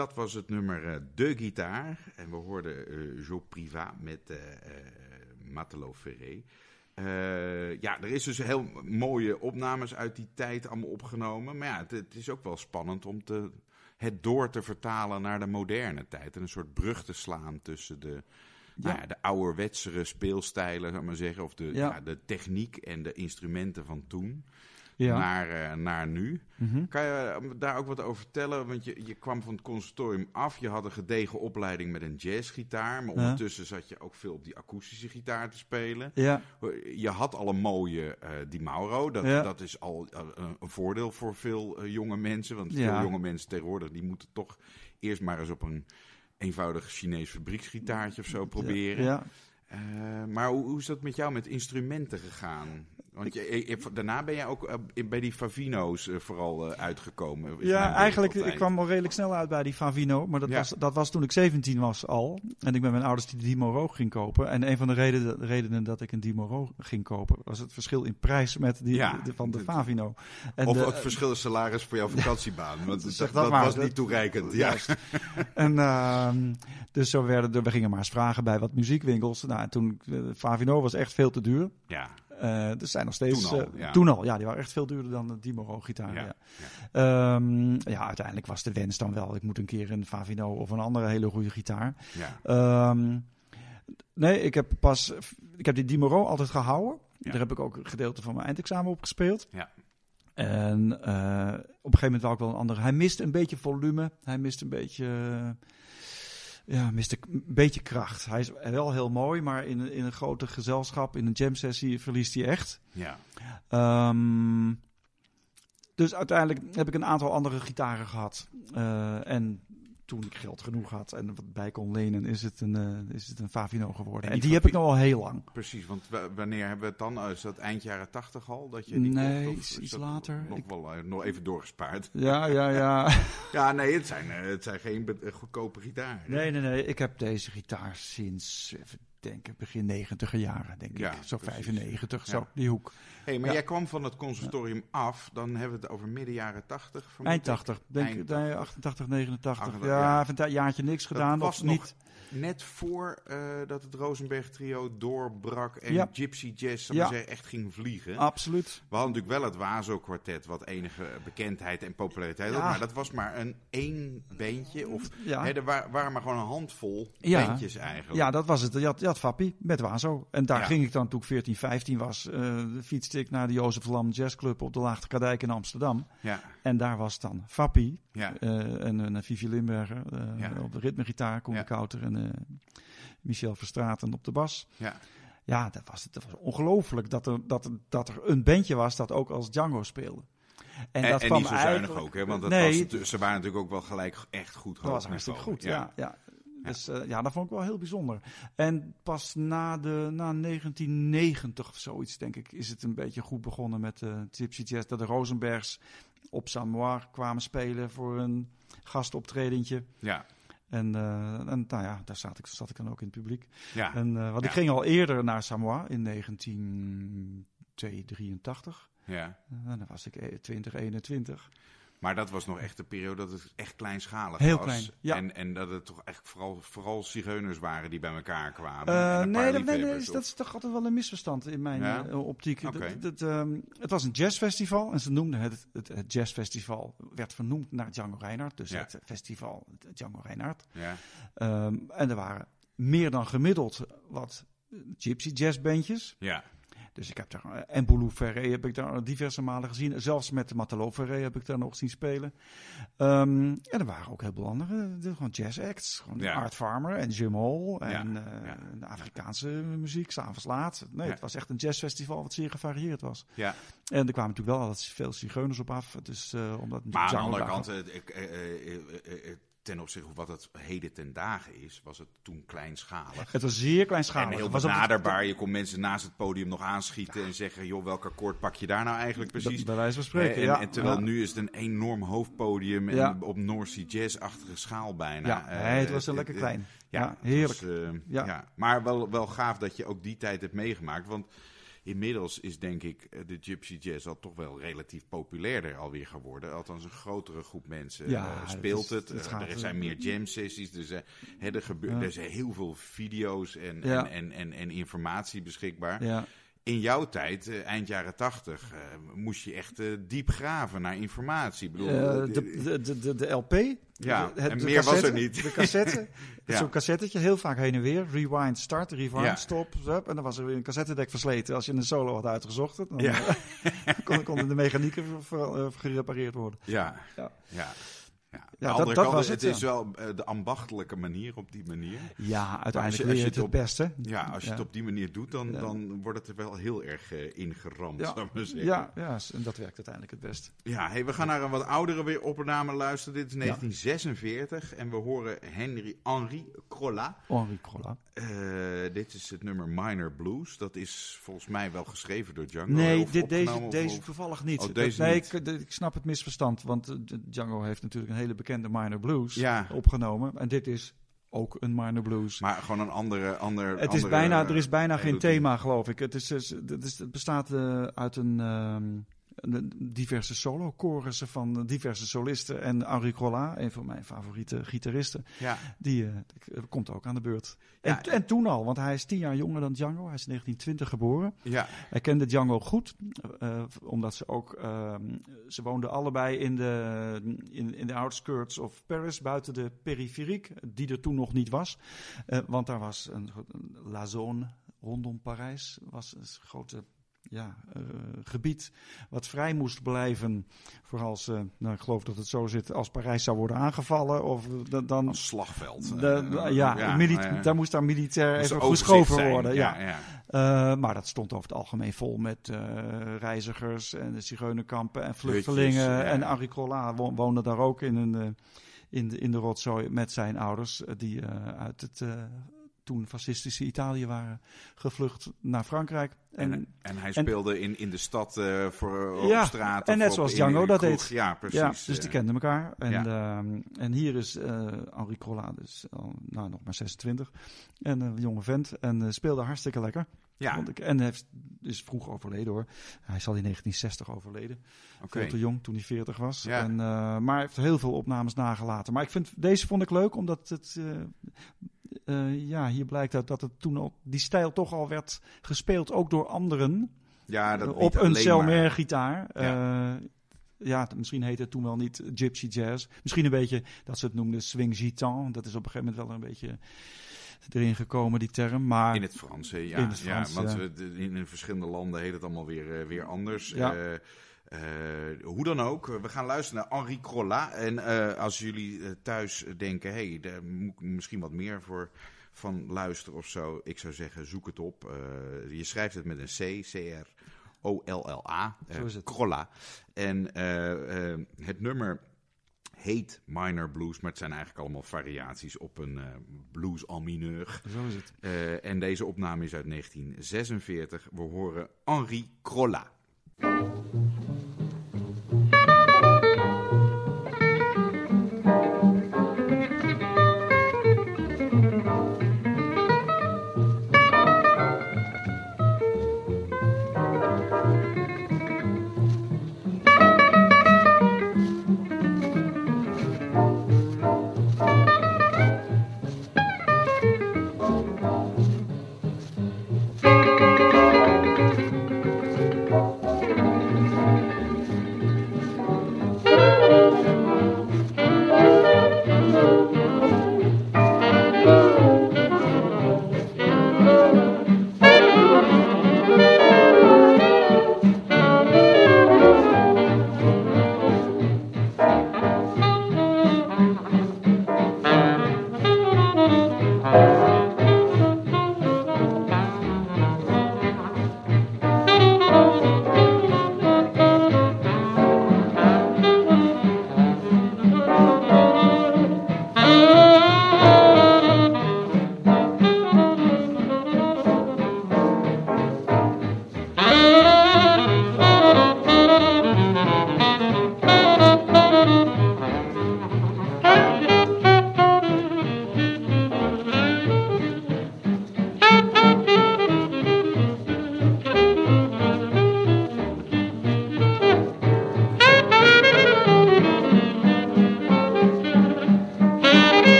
Dat was het nummer uh, De Gitaar. En we hoorden uh, Jo Priva met uh, Matelot Ferré. ja, er is dus heel mooie opnames uit die tijd allemaal opgenomen. Maar ja, het, het is ook wel spannend om te, het door te vertalen naar de moderne tijd. En een soort brug te slaan tussen de, ja. Nou de ouderwetsere speelstijlen, zou maar zeggen. Of de, ja. de techniek en de instrumenten van toen ja. naar, uh, naar nu. Mhm. Kan je eh, daar ook wat over vertellen? Want je, je kwam van het conservatorium af. Je had een gedegen opleiding met een jazzgitaar. Maar ondertussen zat je ook veel op die akoestische gitaar te spelen. Ja. Je had al een mooie uh, Di Mauro. Dat, dat is al een voordeel voor veel jonge mensen. Want veel jonge mensen tegenwoordig die moeten toch eerst maar eens op een eenvoudig Chinees fabrieksgitaartje of zo proberen. Ja. maar hoe, hoe, is dat met jou met instrumenten gegaan? Want je, daarna ben je ook uh, bij die Favino's uh, vooral uh, uitgekomen. Ja, eigenlijk, ik kwam al redelijk snel uit bij die Favino. Maar dat, ja. was, dat was toen ik 17 was al. En ik met mijn ouders die de Dimoro ging kopen. En een van de redenen, de redenen dat ik een Dimoro ging kopen... was het verschil in prijs met die ja, de, van de Favino. En of het verschil in salaris voor jouw [laughs] vakantiebaan. Want dat, dat, dat was niet toereikend. Ja. en ehm, dus zo werden er, we gingen maar eens vragen bij wat muziekwinkels. Nou, toen, Favino was echt veel te duur. Ja. Uh, er zijn nog steeds. Toen al, ja. toen al, ja. Die waren echt veel duurder dan de Dimoro-gitaar. Ja, ja. Um, ja, uiteindelijk was de wens dan wel. Ik moet een keer een Favino of een andere hele goede gitaar. Ja. Um, nee, ik heb pas. Ik heb die Dimoro altijd gehouden. Daar heb ik ook een gedeelte van mijn eindexamen op gespeeld. Ja. En uh, op een gegeven moment wou ik wel een andere. Hij mist een beetje volume. Hij mist een beetje ja, mist een beetje kracht. Hij is wel heel mooi, maar in, in een grote gezelschap, in een jam sessie, verliest hij echt. Ja. Um, dus uiteindelijk heb ik een aantal andere gitaren gehad. Uh, en toen ik geld genoeg had en wat bij kon lenen, is het een, uh, is het een Favino geworden. En die, die heb ik nog al heel lang. Precies, want wanneer hebben we het dan? Oh, is dat eind jaren tachtig al? Dat je die nee, kocht, iets later. Nog, ik... wel, uh, nog even doorgespaard. Ja, ja, ja. [laughs] ja, nee, het zijn, het zijn geen goedkope gitaren. Nee, nee, nee. Ik heb deze gitaar sinds, even denken, begin negentiger jaren, denk ja, ik. Zo precies. 95, ja. zo, die hoek. hey, maar ja. jij kwam van het conservatorium af, dan hebben we het over midden jaren 80. Eind 80, denk ik, 88, 89. 88, ja, even een jaartje niks gedaan. Dat was of niet. Net voor uh, dat het Rosenberg trio doorbrak en ja. Gypsy Jazz ja. zeggen, echt ging vliegen. Absoluut. We hadden natuurlijk wel het Wazo kwartet, wat enige bekendheid en populariteit had, maar dat was maar een één bandje. Of hè, er waren, waren maar gewoon een handvol bandjes eigenlijk. Ja, dat was het. Je had, je had Fappie met Wazo. En daar ging ik dan toen ik 14, 15 was, uh, fietste ik naar de Jozef Lam Jazz Club op de Laagte Kadijk in Amsterdam. Ja. En daar was dan Fappie ja. uh, en, en Vivi Limberger ja. op de ritmegitaar, Koen ja. Kouter en uh, Michel Verstraten op de bas. Ja, ja dat, was, dat was ongelooflijk dat er, dat, er, dat er een bandje was dat ook als Django speelde. En, en, dat en niet zo zuinig ook, hè? want dat nee, was, ze waren natuurlijk ook wel gelijk echt goed. Dat was hartstikke goed, ja. ja. Dus uh, ja, dat vond ik wel heel bijzonder. En pas na, de, na 1990 of zoiets, denk ik, is het een beetje goed begonnen met uh, Gypsy Jazz. Dat de Rosenbergs op Samoa kwamen spelen voor een gastoptredentje. Ja. En, uh, en nou ja, daar zat ik, zat ik dan ook in het publiek. Ja. En, uh, want ja. ik ging al eerder naar Samoa in 1983. Ja. Uh, dan was ik 2021. Maar dat was nog echt de periode dat het echt kleinschalig Heel was. klein, ja. En, en dat het toch echt vooral, vooral zigeuners waren die bij elkaar kwamen. Uh, nee, dat, nee, nee, dat is toch altijd wel een misverstand in mijn ja? uh, optiek. Okay. Dat, dat, um, het was een jazzfestival en ze noemden het, het, het jazzfestival, werd vernoemd naar Django Reinhardt. Dus ja. het festival Django Reinhardt. Ja. Um, en er waren meer dan gemiddeld wat gypsy jazzbandjes. Ja. Dus ik heb daar, en Boulou Ferré heb ik daar diverse malen gezien. Zelfs met de Matelot Ferré heb ik daar nog zien spelen. Um, en er waren ook heel veel andere, de, gewoon jazz acts. Gewoon ja. Art Farmer en Jim Hall en ja. Uh, ja. de Afrikaanse muziek, s'avonds laat. Nee, het was echt een jazzfestival wat zeer gevarieerd was. Ja. En er kwamen natuurlijk wel altijd veel zigeuners op af. Dus, uh, omdat maar aan de andere kant, ten opzichte van wat het heden ten dagen is, was het toen kleinschalig. Het was zeer kleinschalig. En heel was benaderbaar. Je kon mensen naast het podium nog aanschieten ja. en zeggen, joh, welk akkoord pak je daar nou eigenlijk precies? Dat, bij wijze van spreken, en, ja. En terwijl ja. nu is het een enorm hoofdpodium en op North Sea Jazz-achtige schaal bijna. Ja, uh, het was een lekker klein. Ja, heerlijk. Was, ja. ja. Maar wel, wel gaaf dat je ook die tijd hebt meegemaakt, want inmiddels is denk ik eh, de Gypsy Jazz al toch wel relatief populairder alweer geworden. Althans, een grotere groep mensen Ja, eh, speelt is- het. Eh, er zijn meer jam sessies. Er zijn, hè, er, gebeur, Ja. er zijn heel veel video's en, Ja. en, en, en, en informatie beschikbaar. In jouw tijd, eh, eind jaren tachtig, eh, moest je echt eh, diep graven naar informatie. Ik bedoel, de, de, de, de, LP. Ja, en meer was er niet. De cassette. [laughs] Zo'n cassettetje, heel vaak heen en weer. Rewind, start, rewind, stop. En dan was er weer een cassettedek versleten. Als je een solo had uitgezocht, dan [laughs] konden de mechanieken gerepareerd worden. ja, Ja. Ja. dat- dat was het, het, is wel eh, de ambachtelijke manier op die manier. Ja, als uiteindelijk als je het het beste. Ja, als je het op die manier doet, dan, dan wordt het er wel heel erg eh, ingeramd, Ja. zou ik maar zeggen. Ja, ja, en dat werkt uiteindelijk het best. Ja, hey, we gaan naar een wat oudere weer opname luisteren. Dit is 1946 en we horen Henry Henri Crolla. Henri Crolla. Eh, dit is het nummer Minor Blues. Dat is volgens mij wel geschreven door Django. Nee, dit, deze, of- deze toevallig niet. Oh, deze nee, niet. Ik, ik snap het misverstand, want Django heeft natuurlijk een hele bekende minor blues Ja. opgenomen. En dit is ook een minor blues. Maar gewoon een andere... ander, het is andere, bijna, er is bijna geen melodie. thema, geloof ik. Het, is, het, is, het bestaat eh, uit een, ehm, een- diverse solo-chorussen van diverse solisten. En Henri Crolla, een van mijn favoriete gitaristen, Ja, die eh, komt ook aan de beurt. En, Ja. en toen al, want hij is tien jaar jonger dan Django. Hij is in 1920 geboren. ja, Hij kende Django goed, eh, omdat ze ook, ehm, ze woonden allebei in de, in, in de outskirts of Paris, buiten de periferiek, die er toen nog niet was. Eh, want daar was een, een La Zone rondom Parijs, was een grote ja, eh, gebied wat vrij moest blijven voor als, eh, nou ik geloof dat het zo zit, als Parijs zou worden aangevallen of dan... dan als slagveld. de- Eh, ja, daar moest daar militair Moest even geschoven worden. Ja. ja. Maar dat stond over het algemeen vol met reizigers en de zigeunerkampen en vluchtelingen. En Henri Crolla wo- woonde daar ook in, een, in, de, in de rotzooi met zijn ouders, die uit het toen fascistische Italië waren gevlucht naar Frankrijk. En, En, en hij speelde in, in de stad eh, voor, Ja, op straat. en net zoals Django dat deed. Ja, precies. ja, dus die eh. kenden elkaar. En, ja. ehm, en hier is eh Henri Crolla, dus nou, nog maar 26. En een jonge vent. En speelde hartstikke lekker. Ja, ik. En hij heeft- is vroeg overleden hoor. Hij is al in 1960 overleden. oké. Veel te jong toen hij 40 was. Ja. En, maar hij heeft heel veel opnames nagelaten. Maar ik vind, deze vond ik leuk omdat het. Eh, ja, hier blijkt uit dat het toen al. Die stijl toch al werd gespeeld ook door anderen. Ja, dat eh, op een Selmer gitaar. Ja. Ja. ja, misschien heette het toen wel niet Gypsy Jazz. Misschien een beetje dat ze het noemden swing gitan. Dat is op een gegeven moment wel een beetje erin gekomen, die term. Maar In het Frans, ja. In het Frans, ja, want ja. in, in verschillende landen heet het allemaal weer, eh, weer anders. Ja. Eh, eh, hoe dan ook, we gaan luisteren naar Henri Crolla. En eh, als jullie eh, thuis denken, hé, hey, daar moet ik misschien wat meer voor van luisteren of zo. Ik zou zeggen, zoek het op. Je schrijft het met een C, C-R-O-L-L-A. Zo is het. Crolla. En het nummer heet minor blues, maar het zijn eigenlijk allemaal variaties op een blues al mineur. zo is het. En deze opname is uit 1946. We horen Henri Crolla. Thank you.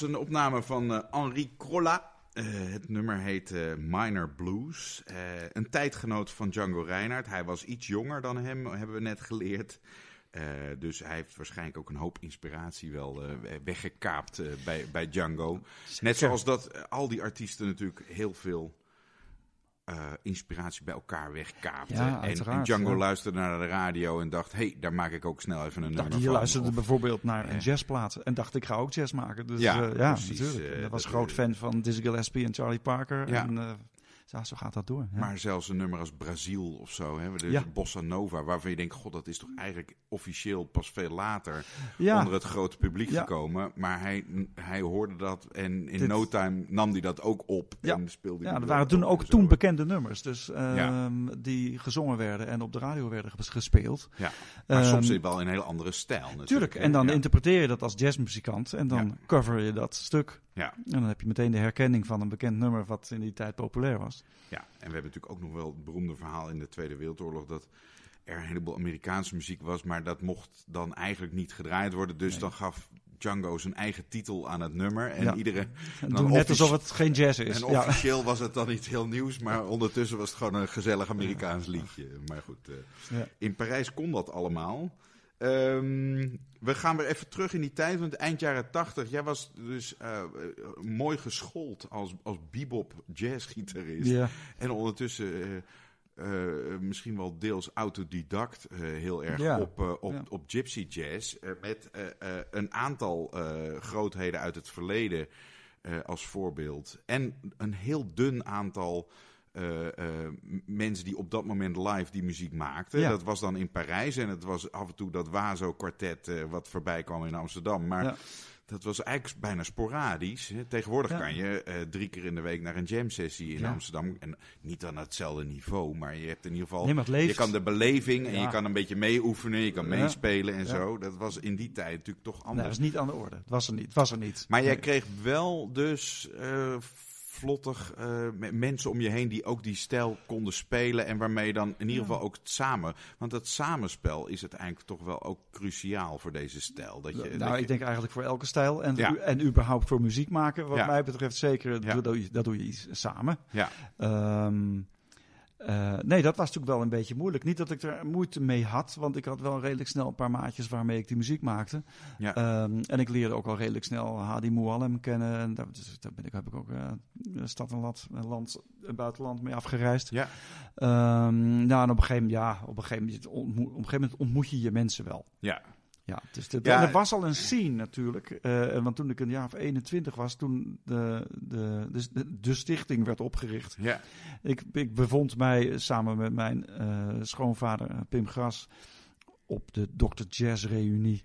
Was een opname van uh, Henri Crolla. Uh, het nummer heet uh, Minor Blues. een tijdgenoot van Django Reinhardt. Hij was iets jonger dan hem, hebben we net geleerd. dus hij heeft waarschijnlijk ook een hoop inspiratie wel weggekaapt bij, bij Django. Net zoals dat al die artiesten natuurlijk heel veel uh, inspiratie bij elkaar wegkaapten. Ja, en, en, Django ja. luisterde naar de radio en dacht, hey, daar maak ik ook snel even een nummer van. Je luisterde of, bijvoorbeeld naar een jazzplaat en dacht, ik ga ook jazz maken. Dus ja, uh, ja precies, natuurlijk. Uh, dat was groot fan van Dizzy Gillespie en Charlie Parker. Ja. En, ja, zo gaat dat door. Ja. Maar zelfs een nummer als Brazil of zo, hè, de Ja. Bossa Nova, waarvan je denkt, god, dat is toch eigenlijk officieel pas veel later Ja. onder het grote publiek Ja. gekomen. Maar hij, hij hoorde dat en in Dit- no time nam hij dat ook op Ja. en speelde Ja, er dat waren toen ook en zo. toen bekende nummers, dus ehm, die gezongen werden en op de radio werden ges- gespeeld. Ja, maar Ehm, soms wel in een hele andere stijl natuurlijk. Tuurlijk, hè. en dan interpreteer je dat als jazzmuzikant en dan cover je dat stuk. Ja. En dan heb je meteen de herkenning van een bekend nummer wat in die tijd populair was. Ja, en we hebben natuurlijk ook nog wel het beroemde verhaal in de Tweede Wereldoorlog dat er een heleboel Amerikaanse muziek was, maar dat mocht dan eigenlijk niet gedraaid worden. Dus Nee. dan gaf Django zijn eigen titel aan het nummer en Ja. iedere [laughs] En Dan net alsof het geen jazz is. En Ja. officieel was het dan iets heel nieuws, maar ondertussen was het gewoon een gezellig Amerikaans liedje. Maar goed, eh, in Parijs kon dat allemaal. Ehm, we gaan weer even terug in die tijd, want eind jaren tachtig, jij was dus eh, mooi geschoold als, als bebop jazzgitarist. Ja. En ondertussen eh, eh, misschien wel deels autodidact heel erg Ja. op, op, Ja. op gypsy jazz. met een aantal grootheden uit het verleden als voorbeeld. En een heel dun aantal mensen die op dat moment live die muziek maakten. Ja. Dat was dan in Parijs en het was af en toe dat Wazo-kwartet eh, wat voorbij kwam in Amsterdam. Maar Ja. dat was eigenlijk bijna sporadisch. Tegenwoordig Ja. kan je eh, drie keer in de week naar een jam-sessie in Ja. Amsterdam. En niet aan hetzelfde niveau, maar je hebt in ieder geval... Nee. Je kan de beleving en Ja. je kan een beetje meeoefenen, je kan meespelen en zo. Dat was in die tijd natuurlijk toch Nee, anders. dat is niet aan de orde. Het was er niet. Het was er niet. Maar jij kreeg wel dus eh, vlottig me- mensen om je heen die ook die stijl konden spelen. En waarmee je dan in ieder geval ook het samen... Want het samenspel is uiteindelijk toch wel ook cruciaal voor deze stijl. Dat je, nou, dat je- ik denk eigenlijk voor elke stijl en, Ja. en überhaupt voor muziek maken, wat Ja. mij betreft zeker, Ja. dat, doe je, dat doe je iets samen. Ja, Ehm, eh, nee, dat was natuurlijk wel een beetje moeilijk. Niet dat ik er moeite mee had, want ik had wel redelijk snel een paar maatjes waarmee ik die muziek maakte. ja. Ehm, en ik leerde ook al redelijk snel Hadi Mouallem kennen. En daar, dus daar ben ik, heb ik ook eh, stad en land, land, en buitenland mee afgereisd. ja. Ehm, nou, en op een gegeven moment, ja, op een gegeven moment, ontmoet, op een gegeven moment ontmoet je je mensen wel. ja. Ja, dus de, Ja. en er was al een scene natuurlijk. eh, want toen ik een jaar of 21 was, toen de, de, de, de, stichting werd opgericht. ja. Ik, ik bevond mij samen met mijn eh, schoonvader eh, Pim Gras op de Dr. Jazz reunie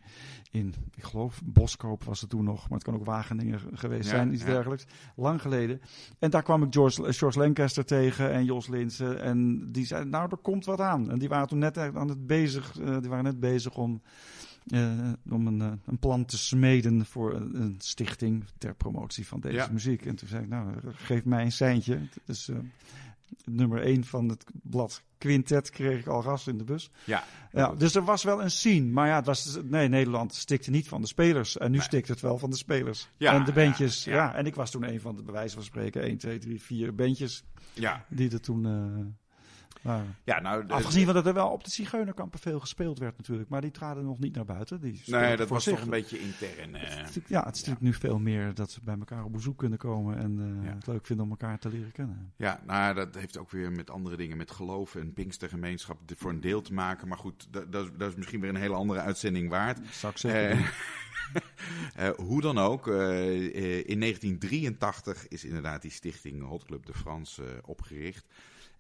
in, ik geloof, Boskoop was het toen nog, maar het kan ook Wageningen geweest Ja, zijn, iets ja. dergelijks. Lang geleden. En daar kwam ik George, George Lancaster tegen en Jos Linsen. En die zeiden, nou, er komt wat aan. En die waren toen net aan het bezig, eh, die waren net bezig om, om een, eh, een plan te smeden voor een, een stichting ter promotie van deze Ja. muziek. En toen zei ik, nou, geef mij een seintje. Dus eh, nummer 1 van het blad Quintet kreeg ik al ras in de bus. ja. Ja, dus er was wel een scene. Maar ja, het was, nee, Nederland stikte niet van de spelers. En nu Nee. stikt het wel van de spelers. Ja, en de bandjes. ja, Ja, ja. En ik was toen een van de bewijzen van spreken. 1, 2, 3, 4 bandjes ja. die er toen eh, ja nou, Afgezien van dat er wel op de Zigeunerkampen veel gespeeld werd natuurlijk. Maar die traden nog niet naar buiten. Die nee, dat was zich. toch een beetje intern. Het is eh. Ja, het is natuurlijk nu veel meer dat ze bij elkaar op bezoek kunnen komen. En eh, Ja. het leuk vinden om elkaar te leren kennen. Ja, nou, dat heeft ook weer met andere dingen, met geloof en Pinkstergemeenschap voor een deel te maken. Maar goed, dat, dat, is, dat is misschien weer een hele andere uitzending waard. Zou ik [laughs] Eh, hoe dan ook, in 1983 is inderdaad die stichting Hot Club de France opgericht.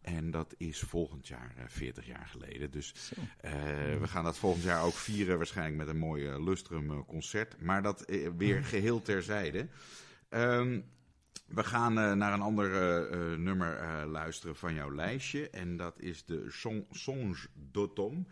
En dat is volgend jaar eh, 40 jaar geleden. Dus eh, we gaan dat volgend jaar ook vieren, waarschijnlijk met een mooi eh, Lustrum eh, concert. Maar dat eh, weer geheel terzijde. Ehm, we gaan eh, naar een ander eh, eh, nummer eh, luisteren van jouw lijstje. En dat is de Son- Songe d'Automne.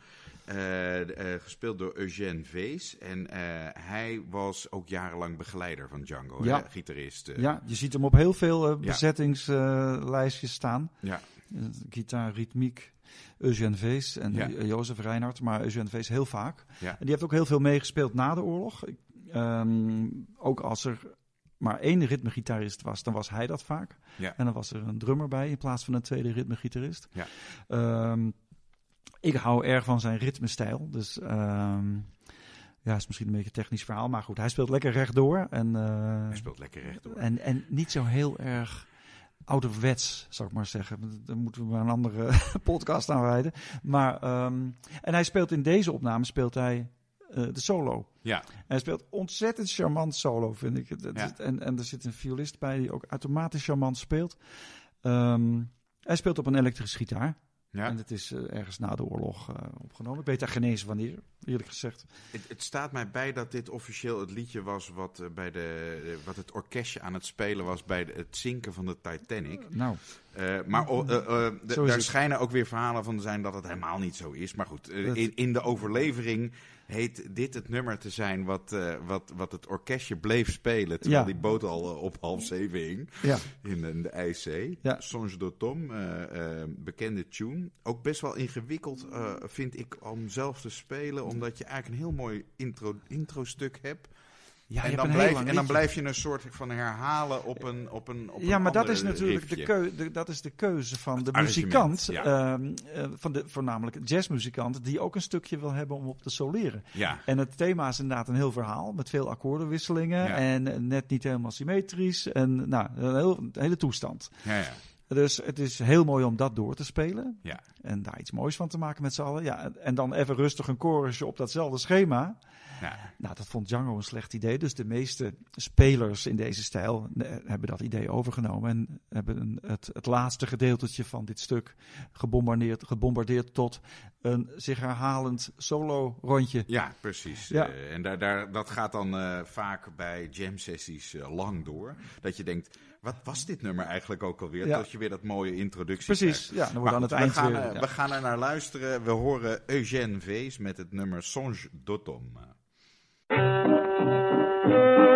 Eh, de- eh, gespeeld door Eugène Vees. En eh, hij was ook jarenlang begeleider van Django, Ja. hè, gitarist. eh. Ja, je ziet hem op heel veel eh, Ja. bezettingslijstjes staan. ja. Eh, Gitaar, ritmiek, Eugène Vees en Ja. Jo- Jozef Reinhardt, maar Eugène Vees heel vaak. Ja. En die heeft ook heel veel meegespeeld na de oorlog. Ehm, ook als er maar één ritmegitarist was, dan was hij dat vaak. Ja. En dan was er een drummer bij in plaats van een tweede ritmegitarist. Ja. Ehm, ik hou erg van zijn ritmestijl. Dus ehm, ja, is misschien een beetje een technisch verhaal. Maar goed, hij speelt lekker rechtdoor. En, eh, Hij speelt lekker rechtdoor. en, en niet zo heel erg ouderwets, zou ik maar zeggen. Dan moeten we maar een andere [laughs] podcast aan wijden. Maar, ehm, en hij speelt in deze opname speelt hij eh, de solo. Ja, En hij speelt ontzettend charmant solo, vind ik. Ja. En, en er zit een violist bij die ook automatisch charmant speelt. Ehm, hij speelt op een elektrische gitaar. Ja. En het is eh, ergens na de oorlog eh, opgenomen. Ik weet daar geen eens wanneer, eerlijk gezegd. Het, het staat mij bij dat dit officieel het liedje was wat, eh, bij de, wat het orkestje aan het spelen was bij de- het zinken van de Titanic. Nou, Eh, maar is daar schijnen ook weer verhalen van te zijn dat het helemaal niet zo is. Maar goed, in, in de overlevering heet dit het nummer te zijn wat, wat, wat het orkestje bleef spelen. Terwijl Ja. die boot al op half zeven hing ja. in, in de IC. Ja. Songe eh, eh, bekende tune. Ook best wel ingewikkeld vind ik om zelf te spelen. Omdat je eigenlijk een heel mooi intro, intro stuk hebt. Ja, en, dan blijf, lang en dan liedje. blijf je een soort van herhalen op een op een op Ja, een maar dat is natuurlijk de, riffje. keu, de, dat is de keuze van de muzikant. ja. ehm, eh, van de voornamelijk jazzmuzikant, die ook een stukje wil hebben om op te soleren. Ja, En het thema is inderdaad een heel verhaal met veel akkoordenwisselingen Ja. en net niet helemaal symmetrisch. En nou, een, heel, een hele toestand. ja, ja. Dus het is heel mooi om dat door te spelen. Ja. En daar iets moois van te maken met z'n allen. Ja, en- en dan even rustig een chorusje op datzelfde schema. Ja. Nou, dat vond Django een slecht idee. Dus de meeste spelers in deze stijl eh, hebben dat idee overgenomen. En hebben het, het laatste gedeeltetje van dit stuk gebombardeerd, gebombardeerd tot een zich herhalend solo rondje. Ja, precies. Ja. Eh, en daar, daar, dat gaat dan eh, vaak bij jam sessies eh, lang door. Dat je denkt, wat was dit nummer eigenlijk ook alweer? Ja. Tot je weer dat mooie introductie Precies, krijgt. ja, dan wordt Maar aan goed, het eind we, gaan, weer... ja. we gaan er naar luisteren. We horen Eugène Vees met het nummer Songe d'Automne. Thank you.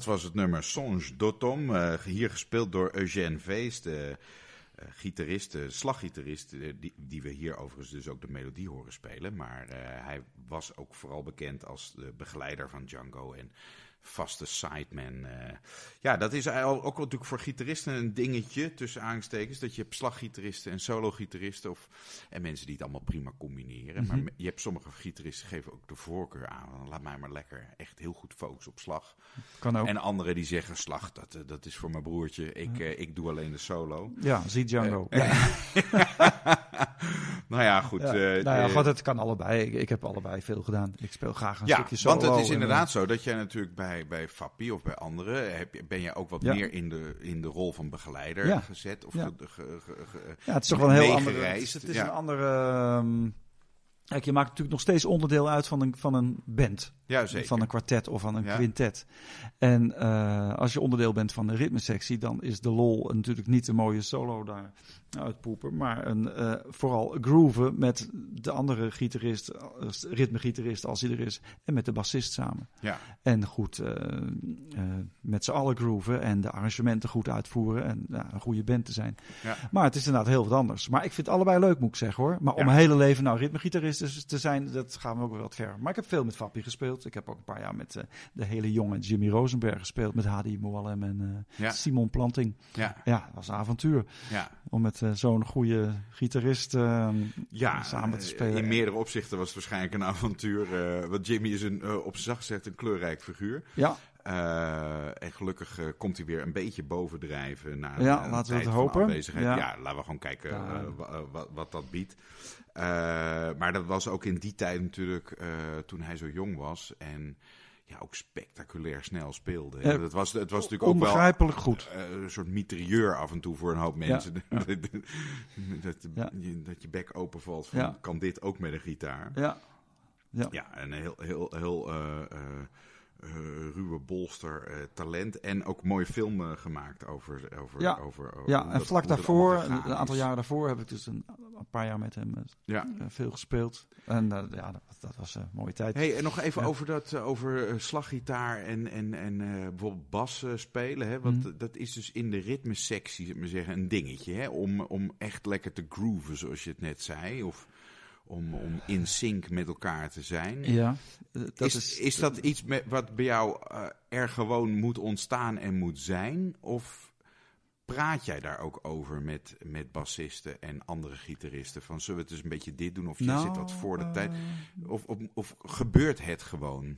Dat was het nummer Songe d'Automne, uh, hier gespeeld door Eugène Vees, de uh, gitarist, de slaggitarist, die, die, we hier overigens dus ook de melodie horen spelen. Maar hij was ook vooral bekend als de begeleider van Django en vaste sideman. Uh, ja, dat is ook natuurlijk voor gitaristen een dingetje, tussen aanstekens. Dat je hebt slaggitaristen en solo-gitaristen of, en mensen die het allemaal prima combineren. Mm -hmm. Maar je hebt sommige gitaristen geven ook de voorkeur aan. Laat mij maar lekker echt heel goed focussen op slag. Kan ook. En anderen die zeggen, slag, dat, dat is voor mijn broertje. Ik, uh, ik doe alleen de solo. Ja, zie Django. Uh, ja. [laughs] nou ja, goed. Ja. nou ja, God, het kan allebei. Ik, ik, heb allebei veel gedaan. Ik speel graag een ja, stukje solo. want het is inderdaad zo dat jij natuurlijk bij, bij Fappie of bij anderen... Heb, je- ben je ook wat Ja. meer in de, in de rol van begeleider Ja. gezet. Of Ja. ge- ge- ge- ge- Ja, het is toch wel een heel andere. Het is, het is een andere. ehm, Kijk, je maakt natuurlijk nog steeds onderdeel uit van een, van een band. ja, zeker. Van een kwartet of van een quintet. En eh, als je onderdeel bent van de ritmesectie, dan is de lol natuurlijk niet een mooie solo daar uitpoepen. Maar een, eh, vooral grooven met de andere gitarist, ritmegitarist als hij er is. En met de bassist samen. Ja. En goed eh, eh, met z'n allen grooven en de arrangementen goed uitvoeren. En een goede band te zijn. Ja. Maar het is inderdaad heel wat anders. Maar ik vind het allebei leuk, moet ik zeggen hoor. Maar om mijn hele leven nou ritmegitarist te- zijn, dat gaat me ook wel wat ver. Maar ik heb veel met Fappie gespeeld. Ik heb ook een paar jaar met de hele jonge Jimmy Rosenberg gespeeld. Met Hadi Moallem en. Simon Planting. Ja, Ja, dat was een avontuur. ja. Om met eh, zo'n goede gitarist eh, Ja, samen te eh, spelen. In meerdere opzichten was het waarschijnlijk een avontuur. eh, want Jimmy is een, op zijn zacht gezegd een kleurrijk figuur. Ja, en gelukkig komt hij weer een beetje bovendrijven na Ja, een laten we tijd het van hopen. afwezigheid. Ja. Ja. laten we gewoon kijken Ja. wat, dat biedt. Maar dat was ook in die tijd natuurlijk, toen hij zo jong was en ja, ook spectaculair snel speelde. Ja. dat was, het was natuurlijk ook wel onbegrijpelijk goed. eh, een soort mitrailleur af en toe voor een hoop mensen. Ja. [laughs] dat, je, dat je bek open valt van, kan dit ook met een gitaar? Ja, Ja, een heel, heel, heel eh, eh, eh, ruwe bolster eh, talent. En ook mooie film eh, gemaakt over, over, Ja. over, over ja en dat- vlak daarvoor, een aantal jaren daarvoor, heb ik dus een, een paar jaar met hem eh, Ja. eh, veel gespeeld. En eh, ja, dat, dat was een mooie tijd. Hey, en nog even Ja. over, dat, eh, over eh, slaggitaar en, en, en eh, bijvoorbeeld bas eh, spelen. Hè? Want Mhm. dat is dus in de ritmesectie, zeg maar zeggen, een dingetje. Hè? Om, om echt lekker te grooven, zoals je het net zei. Of om, om in sync met elkaar te zijn. Ja, eh, dat is, is, is, dat iets met, wat bij jou eh, er gewoon moet ontstaan en moet zijn? Of praat jij daar ook over met, met bassisten en andere gitaristen? Van zullen we het eens een beetje dit doen? Of je Nou, zit wat voor de eh, tijd? Of, of, of gebeurt het gewoon?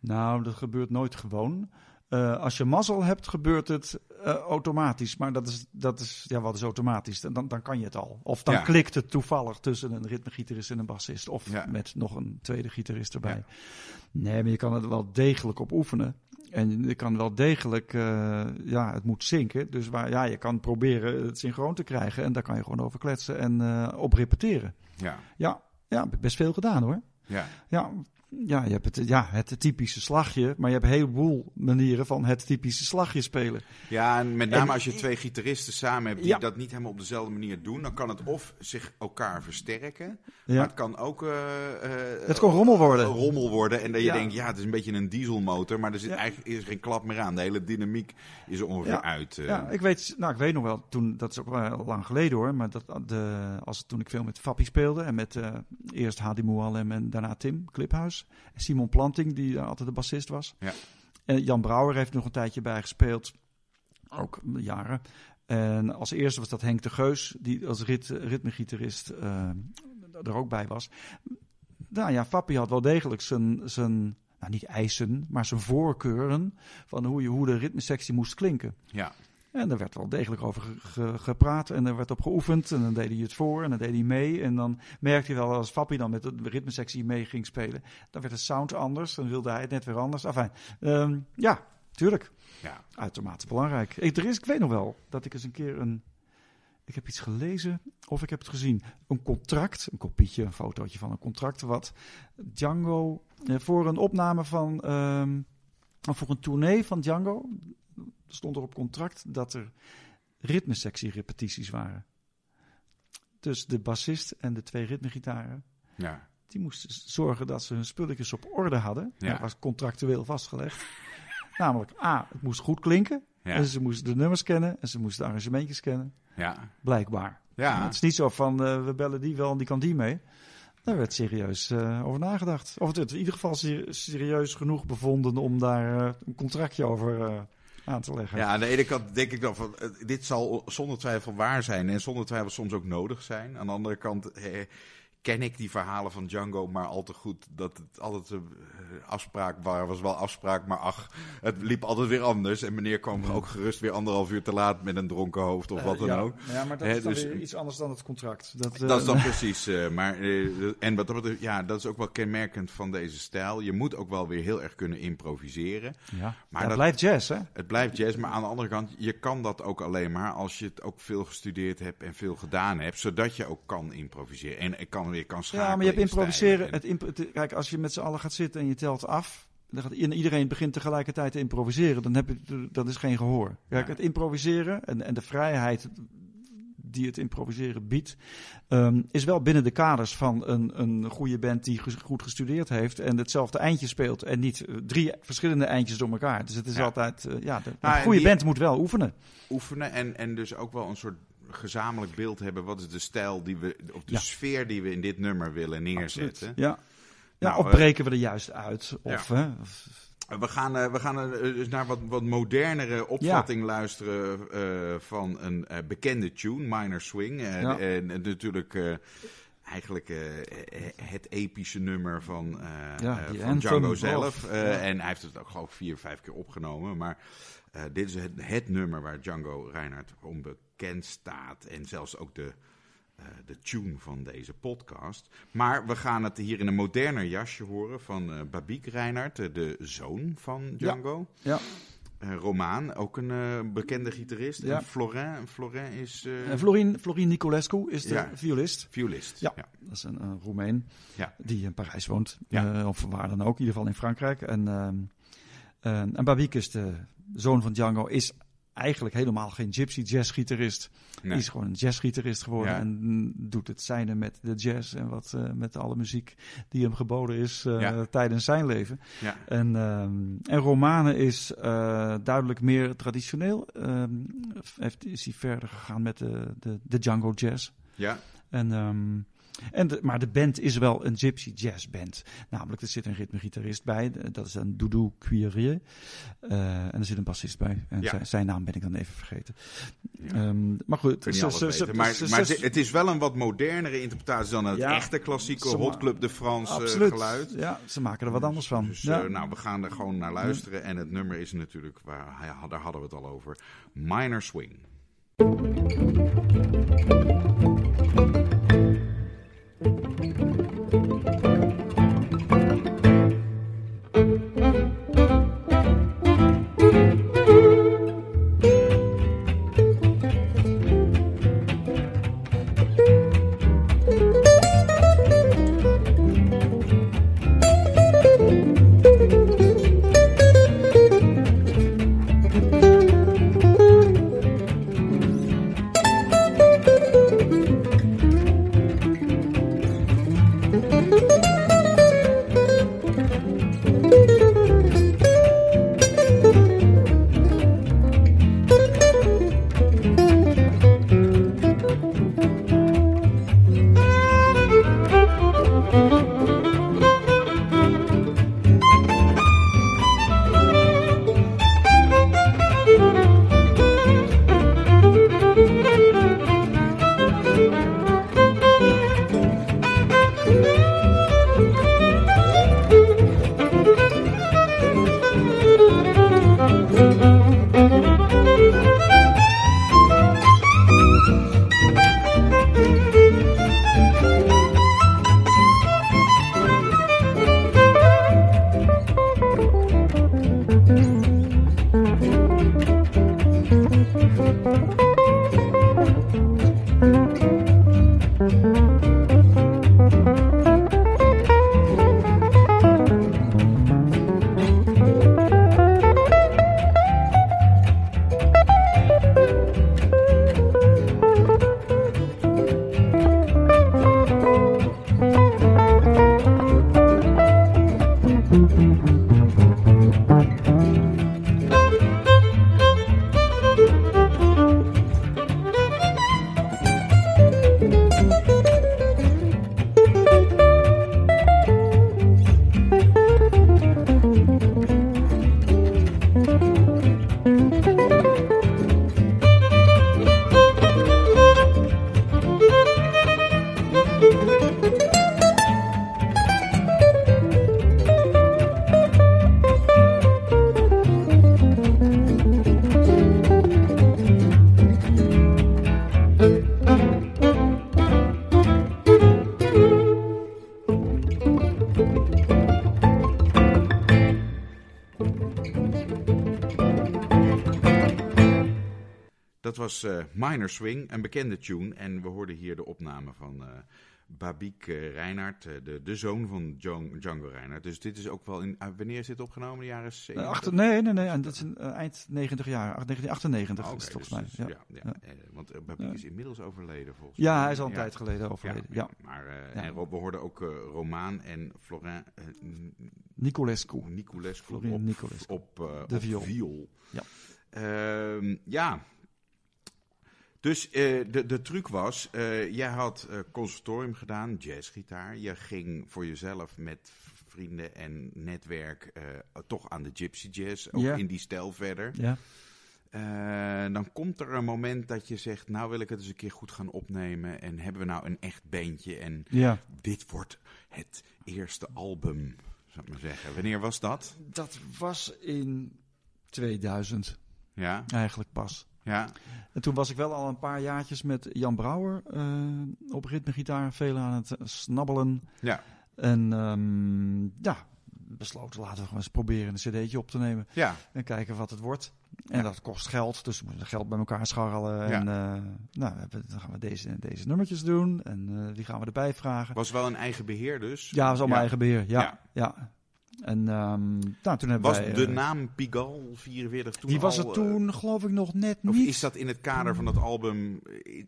Nou, dat gebeurt nooit gewoon. Eh, als je mazzel hebt, gebeurt het eh, automatisch. Maar dat is, dat is, ja, wat is automatisch? Dan, dan kan je het al. Of dan Ja. klikt het toevallig tussen een ritmegitarist en een bassist. Of Ja. met nog een tweede gitarist erbij. Ja. Nee, maar je kan het wel degelijk op oefenen. En je kan wel degelijk, eh, ja, het moet zinken. Dus waar, ja, je kan proberen het synchroon te krijgen. En daar kan je gewoon over kletsen en op repeteren. Ja, Ja, ja, best veel gedaan hoor. ja. Ja, ja, je hebt het, ja, het typische slagje, maar je hebt een heleboel manieren van het typische slagje spelen. ja en met name En- als je twee gitaristen samen hebt die Ja. dat niet helemaal op dezelfde manier doen, dan kan het of zich elkaar versterken, Ja. maar het kan ook eh, eh, Het kan rommel worden. een rommel worden. En dat je Ja. denkt, ja, het is een beetje een dieselmotor, maar er zit eigenlijk is geen klap meer aan. De hele dynamiek is er ongeveer Ja. uit. eh. Ja, ik weet, nou, ik weet nog wel, toen, dat is ook wel lang geleden hoor, maar dat, de, als, toen ik veel met Fappie speelde en met eh, eerst Hadi Mouallem en daarna Tim Kliphuis. Simon Planting, die altijd de bassist was. Ja. En Jan Brouwer heeft nog een tijdje bij gespeeld, ook jaren. En als eerste was dat Henk de Geus, die als rit, ritmegitarist eh, er ook bij was. Nou ja, Fappie had wel degelijk zijn, zijn nou niet eisen, maar zijn voorkeuren van hoe, je, hoe de ritmesectie moest klinken. ja. En daar werd wel degelijk over ge- ge- gepraat en er werd op geoefend. En dan deed hij het voor en dan deed hij mee. En dan merkte hij wel als Fappie dan met de ritmesectie mee ging spelen. Dan werd de sound anders, dan wilde hij het net weer anders. Enfin, ehm, ja, tuurlijk. ja. Uitermate belangrijk. Ik, er is, ik weet nog wel dat ik eens een keer een... Ik heb iets gelezen, of ik heb het gezien. Een contract, een kopietje, een fotootje van een contract... wat Django eh, voor een opname van... of voor een tournee van Django... stond er op contract dat er ritmesectie-repetities waren. Dus de bassist en de twee ritmegitaren... ja. die moesten zorgen dat ze hun spulletjes op orde hadden. Ja. Dat was contractueel vastgelegd. [laughs] Namelijk, A, het moest goed klinken. Ja. En ze moesten de nummers kennen. En ze moesten de arrangementjes kennen. Ja. Blijkbaar. Ja. Het is niet zo van, eh, we bellen die wel en die kan die mee. Daar werd serieus eh, over nagedacht. Of het werd in ieder geval ser- serieus genoeg bevonden om daar eh, een contractje over aan te leggen. Ja, aan de ene kant denk ik dan van, eh, dit zal zonder twijfel waar zijn en zonder twijfel soms ook nodig zijn. Aan de andere kant eh, ken ik die verhalen van Django maar al te goed dat het altijd een eh, afspraak was, was wel afspraak, maar ach, het liep altijd weer anders. En meneer kwam ook gerust weer anderhalf uur te laat met een dronken hoofd of wat dan ja. ook. Ja, maar dat is dan dus- weer iets anders dan het contract. Dat, eh, Dat is dan [laughs] precies. eh, maar, eh, en wat dat betreft, ja, dat is ook wel kenmerkend van deze stijl. Je moet ook wel weer heel erg kunnen improviseren. ja. Maar dat- dat blijft jazz, hè? Het blijft jazz, maar aan de andere kant, je kan dat ook alleen maar als je het ook veel gestudeerd hebt en veel gedaan hebt, zodat je ook kan improviseren. En ik kan weer kan schakelen. Ja, maar je hebt improviseren. En- Het imp- het- kijk, als je met z'n allen gaat zitten en je telt af. Dan gaat, en iedereen begint tegelijkertijd te improviseren. Dan heb je, dat is geen gehoor. Kijk, het improviseren en, en de vrijheid die het improviseren biedt, ehm, is wel binnen de kaders van een, een goede band die ges- goed gestudeerd heeft en hetzelfde eindje speelt en niet eh, drie verschillende eindjes door elkaar. Dus het is Ja. altijd, eh, ja, de, Nou, een en goede die- band moet wel oefenen. oefenen en, en dus ook wel een soort gezamenlijk beeld hebben. Wat is de stijl die we, of de Ja. sfeer die we in dit nummer willen neerzetten? Ja. Ja, Nou, of eh, breken we er juist uit? Of, hè, of- We gaan, eh, we gaan eh, dus naar wat, wat modernere opvatting luisteren van een bekende tune, Minor Swing. Ja. En, en natuurlijk eigenlijk het epische nummer van, van Django of- zelf. En hij heeft het ook geloof ik vier, vijf keer opgenomen. Maar dit is het, het nummer waar Django Reinhardt om bekend staat. En zelfs ook de, eh, de tune van deze podcast. Maar we gaan het hier in een moderner jasje horen van eh Babik Reinhardt, eh, de zoon van Django. ja. Eh, Romaan, ook een bekende gitarist. Ja. En Florin, Florin is En Florin, Florin Nicolescu is de Ja. violist. violist. Ja. Dat is een, een Roemeen Ja. die in Parijs woont. Ja. Of waar dan ook, in ieder geval in Frankrijk. En, ehm eh, en Babik is de zoon van Django, is eigenlijk helemaal geen gypsy jazz gitarist. Nee. Die is gewoon een jazzgitarist geworden Ja. en doet het zijne met de jazz en wat eh, met alle muziek die hem geboden is eh, Ja. tijdens zijn leven. Ja. En, ehm en Romane is eh, duidelijk meer traditioneel. Ehm, heeft, is hij verder gegaan met de, de, de Django Jazz. Ja. En, ehm, en de, maar de band is wel een gypsy jazz band. Namelijk, er zit een ritmegitarist bij. Dat is een Doudou Cuirier. Eh, en er zit een bassist bij. En Ja. zijn, zijn naam ben ik dan even vergeten. Ja. Ehm, maar goed. Ze- ze- ze-. Maar, maar het is wel een wat modernere interpretatie dan het Ja. echte klassieke Hot Club de France eh, Absoluut. geluid. Ja, ze maken er wat anders van. Dus eh, nou, we gaan er gewoon naar luisteren. En het nummer is natuurlijk, waar, daar hadden we het al over, Minor Swing. Was eh, Minor Swing, een bekende tune. En we hoorden hier de opname van eh Babik eh, Reinhardt, de, de zoon van Djan- Django Reinhardt. Dus dit is ook wel in. ah, wanneer is dit opgenomen? De jaren Eh, 70? achter, nee, nee, nee. En dat is een, eind 90 jaar. 1998 Ah, is het oké, volgens dus- mij. dus- ja. ja, ja. Ja. Want Babik Ja. is inmiddels overleden volgens Ja, mij. hij is al een Ja. tijd geleden overleden. Ja, Maar Ja. en we hoorden ook Romaan en Florent eh, Nicolescu. Niculescu Florin op, Niculescu. op, De op viool. Ja. Ehm, ja. Dus eh, de, de truc was, eh, jij had eh, conservatorium gedaan, jazzgitaar. Je ging voor jezelf met vrienden en netwerk eh, toch aan de gypsy jazz, ook Ja. in die stijl verder. Ja. Eh, dan komt er een moment dat je zegt, nou wil ik het eens een keer goed gaan opnemen. En hebben we nou een echt bandje en ja. dit wordt het eerste album, zou ik maar zeggen. Wanneer was dat? Dat was in 2000 Ja, eigenlijk pas. Ja, En toen was ik wel al een paar jaartjes met Jan Brouwer eh, op ritmegitaar veel aan het snabbelen. ja, En ehm, ja, besloten laten we gewoon eens proberen een cd'tje op te nemen ja. en kijken wat het wordt. En Ja. dat kost geld, dus we moeten geld bij elkaar scharrelen. Ja. En eh, nou, dan gaan we deze, deze nummertjes doen en eh, die gaan we erbij vragen. Was wel een eigen beheer dus? Ja, was allemaal Ja. eigen beheer. Ja, Ja. En ehm, nou, toen hebben Was wij... de eh, naam Pigalle 44 toen Die was al, er eh, toen, geloof ik, nog net Of niet. is dat in het kader van het album?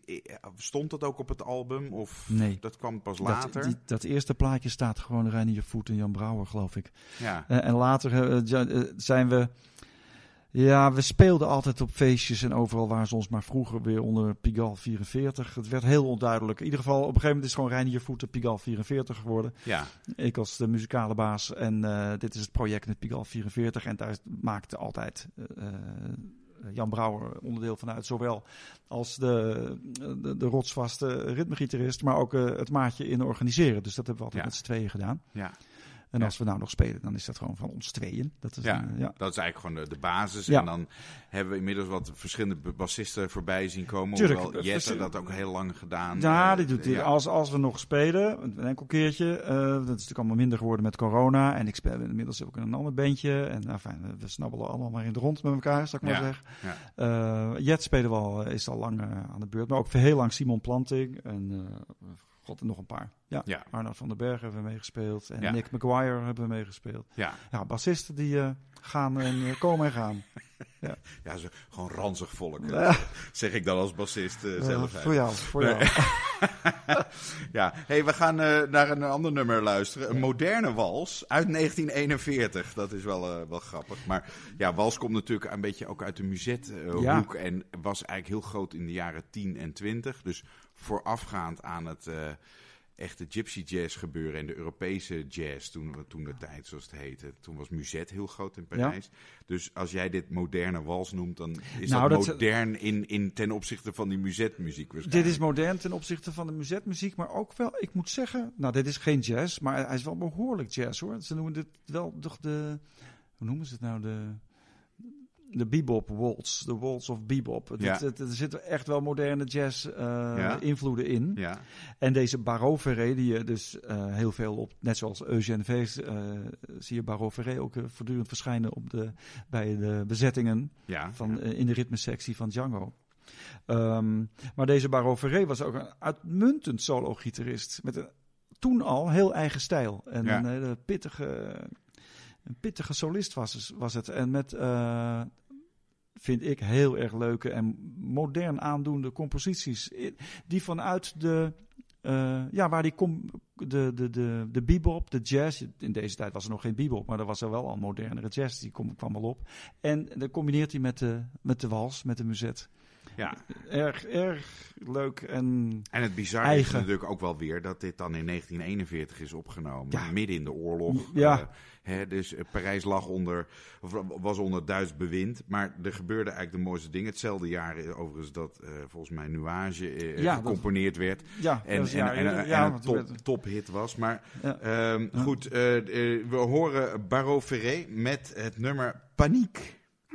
eh, Stond dat ook op het album? Of Nee. dat kwam pas Dat, later? die, dat eerste plaatje staat gewoon Reinier Voet en Jan Brouwer, geloof ik. Ja, en later zijn we... Ja, we speelden altijd op feestjes en overal waar ze ons maar vroeger weer onder Pigalle 44. Het werd heel onduidelijk. In ieder geval, op een gegeven moment is het gewoon Reinier Voet en Pigalle 44 geworden. ja, Ik als de muzikale baas en eh, dit is het project met Pigalle 44. En daar maakte altijd eh, eh, Jan Brouwer onderdeel van uit. Zowel als de, de, de rotsvaste ritmegitarist, maar ook het maatje in organiseren. Dus dat hebben we altijd Ja. met z'n tweeën gedaan. ja. En als we nou nog spelen, dan is dat gewoon van ons tweeën. Dat is Ja. een, eh, ja. Dat is eigenlijk gewoon de, de basis. En dan hebben we inmiddels wat verschillende bassisten voorbij zien komen. Tuurlijk, Hoewel eh, verschil- dat ook heel lang gedaan. Ja, eh, die doet ja. Als, als we nog spelen, een enkel keertje. dat is natuurlijk allemaal minder geworden met corona. En ik speel inmiddels ook in een ander bandje. En nou, fijn, we- snabbelen allemaal maar in de rond met elkaar, zal ik maar zeggen. Eh, Jet spelen we al, is al lang aan de beurt. Maar ook voor heel lang Simon Planting. En god, nog een paar. Ja, Ja. Arnoud van den Berg hebben we meegespeeld. En Ja. Nick McGuire hebben we meegespeeld. Ja, Ja, bassisten die eh, gaan en eh, komen en gaan. [laughs] ja zo, gewoon ranzig volk. Ja. Zeg ik dan als bassist eh, zelf. voor jou, voor jou. [laughs] ja, hey, we gaan naar een ander nummer luisteren. Een moderne wals uit 1941. Dat is wel, wel grappig. Maar ja, wals komt natuurlijk een beetje ook uit de muzethoek. Ja. En was eigenlijk heel groot in de jaren 10 en 20. Dus voorafgaand aan het eh, echte gypsy jazz gebeuren en de Europese jazz toen, toen de tijd, zoals het heette. Toen was muzet heel groot in Parijs. Dus als jij dit moderne wals noemt, dan is Nou, dat dat- modern in, in, ten opzichte van die muzetmuziek waarschijnlijk. Dit is modern ten opzichte van de muzetmuziek, maar ook wel, ik moet zeggen, nou dit is geen jazz, maar hij is wel behoorlijk jazz hoor. Ze noemen dit wel toch de, hoe noemen ze het nou, de, de bebop waltz, de waltz of bebop. Ja. er zitten echt wel moderne jazz eh, Ja. invloeden in. Ja, En deze Barreau Ferré, die je dus eh, heel veel op, net zoals Eugène Vees, eh, zie je Barreau Ferré ook voortdurend verschijnen op de, bij de bezettingen ja. van, in de ritmesectie van Django. Ehm, maar deze Barreau Ferré was ook een uitmuntend solo-gitarist. Met een, toen al heel eigen stijl. En een hele pittige, een pittige solist was, was het. En met, eh, vind ik, heel erg leuke en modern aandoende composities. Die vanuit de... eh, ja, waar die kom, de, de, de, de bebop, de jazz. In deze tijd was er nog geen bebop, maar er was er wel al modernere jazz. Die kom, kwam al op. En dan combineert hij met de, met de wals, met de muzet. Ja. Erg, erg leuk en En het bizarre is natuurlijk ook wel weer dat dit dan in 1941 is opgenomen. Ja. Midden in de oorlog. Ja. Eh, hè, dus eh, Parijs lag onder, was onder Duits bewind. Maar er gebeurde eigenlijk de mooiste dingen. Hetzelfde jaar overigens dat eh, volgens mij Nuage Ja, dat- gecomponeerd werd. ja, En, en, ja, en, en, ja, een top, tophit was. Maar ehm, goed, we horen Barreau Ferré met het nummer Paniek.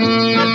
Ja,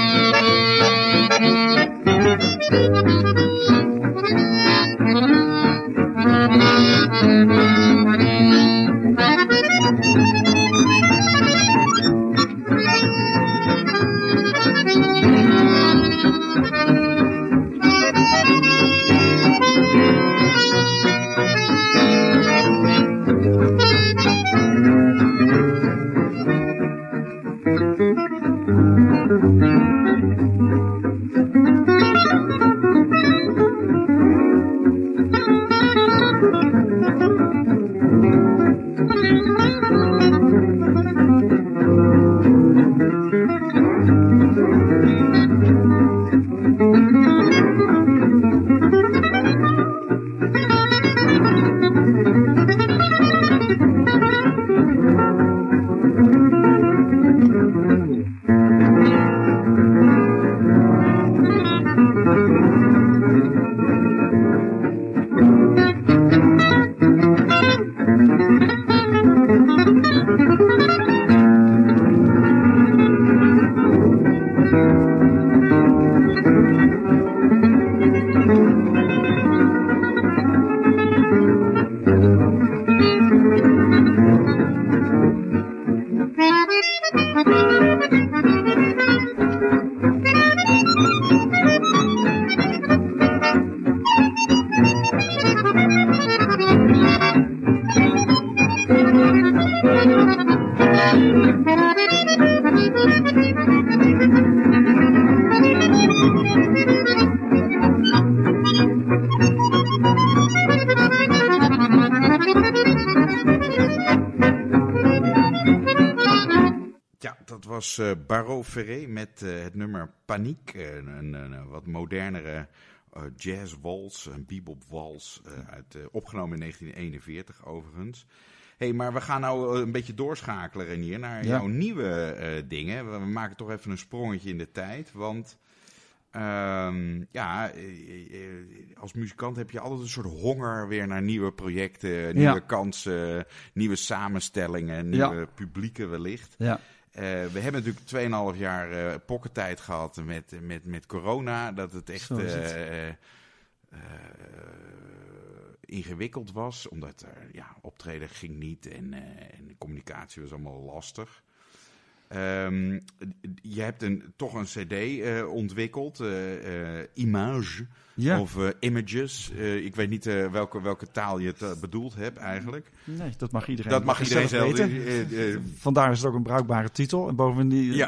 Ferré met eh, het nummer Paniek. eh, een, een, een wat modernere eh jazz-wals, een bebop-wals, eh, uit, eh, opgenomen in 1941 overigens. hey, maar we gaan nou eh, een beetje doorschakelen, Renier, naar Ja. jouw nieuwe eh, dingen. We, we maken toch even een sprongetje in de tijd, want... ehm, ja, eh, eh, als muzikant heb je altijd een soort honger weer naar nieuwe projecten, nieuwe kansen, nieuwe samenstellingen, nieuwe publieken wellicht. Ja. Eh, we hebben natuurlijk 2,5 jaar pockettijd gehad met, met, met corona. Dat het echt eh, ingewikkeld was. Omdat er, ja, optreden ging niet en, en de communicatie was allemaal lastig. Ehm, je hebt een, toch een cd ontwikkeld, Image Ja. of eh, Images. Eh, ik weet niet eh, welke, welke taal je het bedoeld hebt eigenlijk. Nee, dat mag iedereen. Dat mag iedereen zelf weten. Vandaar is het ook een bruikbare titel. En bovendien Ja.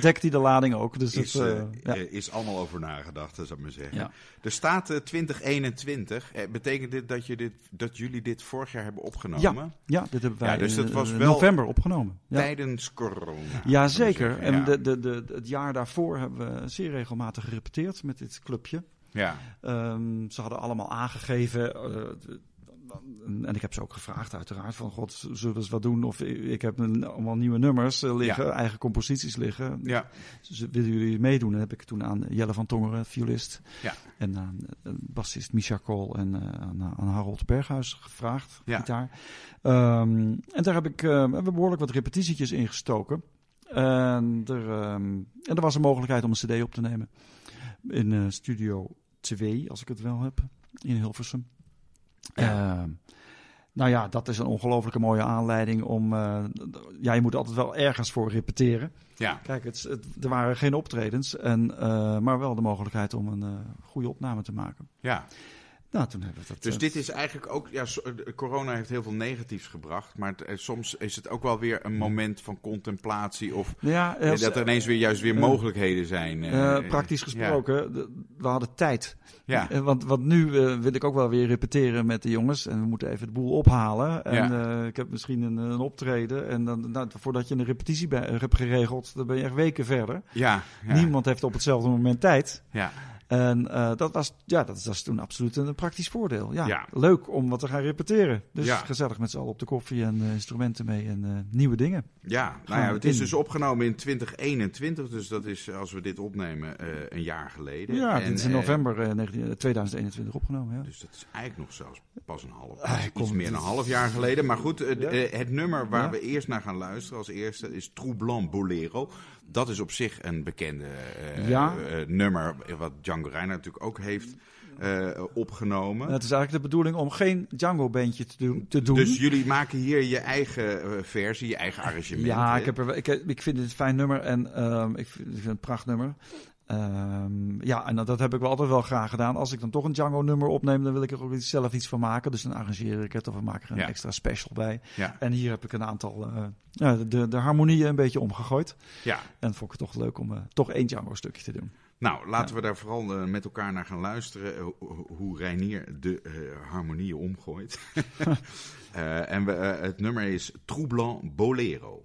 dekt hij de lading ook. Dus is, dat, ja. is allemaal over nagedacht, zou ik maar zeggen. Er staat eh, 2021. Eh, betekent dit dat, je dit dat jullie dit vorig jaar hebben opgenomen? Ja. ja, dit hebben wij Ja, dus dat in was eh, wel november opgenomen. Ja. Tijdens corona. Ja, zou ik zeker. zeggen. En de, de, de, het jaar daarvoor hebben we zeer regelmatig gerepeteerd met dit clubje. Ja. Ehm, ze hadden allemaal aangegeven. eh, en ik heb ze ook gevraagd, uiteraard. Van god, zullen we eens wat doen? Of ik heb een, allemaal nieuwe nummers eh, liggen, Ja. eigen composities liggen. Ja. Dus willen jullie meedoen? Dan heb ik toen aan Jelle van Tongeren, violist. Ja. En aan eh, bassist Misha Kool en aan, aan Harold Berghuis gevraagd, Ja. gitaar. Ehm, en daar heb ik eh, hebben behoorlijk wat repetitietjes ingestoken. En er, ehm, en er was een mogelijkheid om een cd op te nemen. In Studio 2, als ik het wel heb, in Hilversum. Ja. Ehm, nou ja, dat is een ongelooflijke mooie aanleiding om... eh, ja, je moet altijd wel ergens voor repeteren. ja. Kijk, het, het- er waren geen optredens, en, eh, maar wel de mogelijkheid om een eh, goede opname te maken. ja. Nou, toen hebben we dat... Dus eh, dit is eigenlijk ook, ja, eh, corona heeft heel veel negatiefs gebracht, maar het, eh, soms is het ook wel weer een moment van contemplatie of ja, als- dat er ineens weer juist weer mogelijkheden zijn. praktisch gesproken, we hadden tijd. Ja, Want, want nu wil ik ook wel weer repeteren met de jongens. En we moeten even de boel ophalen. En Ja. ik heb misschien een, een optreden. En dan, nou, voordat je een repetitie bij, hebt geregeld, dan ben je echt weken verder. ja, ja, Niemand heeft op hetzelfde moment tijd. ja, En uh, dat, was, ja, dat was toen absoluut een praktisch voordeel. Ja, Ja. leuk om wat te gaan repeteren. Dus Ja. gezellig met z'n allen op de koffie en eh, instrumenten mee en eh, nieuwe dingen. Ja, nou ja, het is dus opgenomen in 2021, dus dat is als we dit opnemen eh, een jaar geleden. Ja, En, dit is in eh, november eh, 19 2021 opgenomen. Ja. Dus dat is eigenlijk nog zelfs pas een half, Ah, iets kom, meer dan een half jaar geleden. Maar goed, eh, eh, het nummer waar we eerst naar gaan luisteren als eerste is Troublant Bolero. Dat is op zich een bekende eh, Ja. eh, nummer, wat Django Reinhardt natuurlijk ook heeft eh, opgenomen. Het is eigenlijk de bedoeling om geen Django-bandje te doen. Te doen. Dus jullie maken hier je eigen versie, je eigen arrangement. Ja, ik, heb er, ik, ik vind het een fijn nummer en ehm, ik, vind, ik vind het een prachtnummer. Ehm, ja, en dat, heb ik wel altijd wel graag gedaan. Als ik dan toch een Django-nummer opneem, dan wil ik er ook zelf iets van maken. Dus dan arrangeer ik het of we maken er een Ja. extra special bij. Ja. En hier heb ik een aantal eh, de, de harmonieën een beetje omgegooid. ja. En vond ik het toch leuk om eh, toch één Django-stukje te doen. Nou, laten we daar vooral eh, met elkaar naar gaan luisteren. ho- hoe Reinier de harmonieën omgooit. [laughs] En we, het nummer is Troublant Bolero.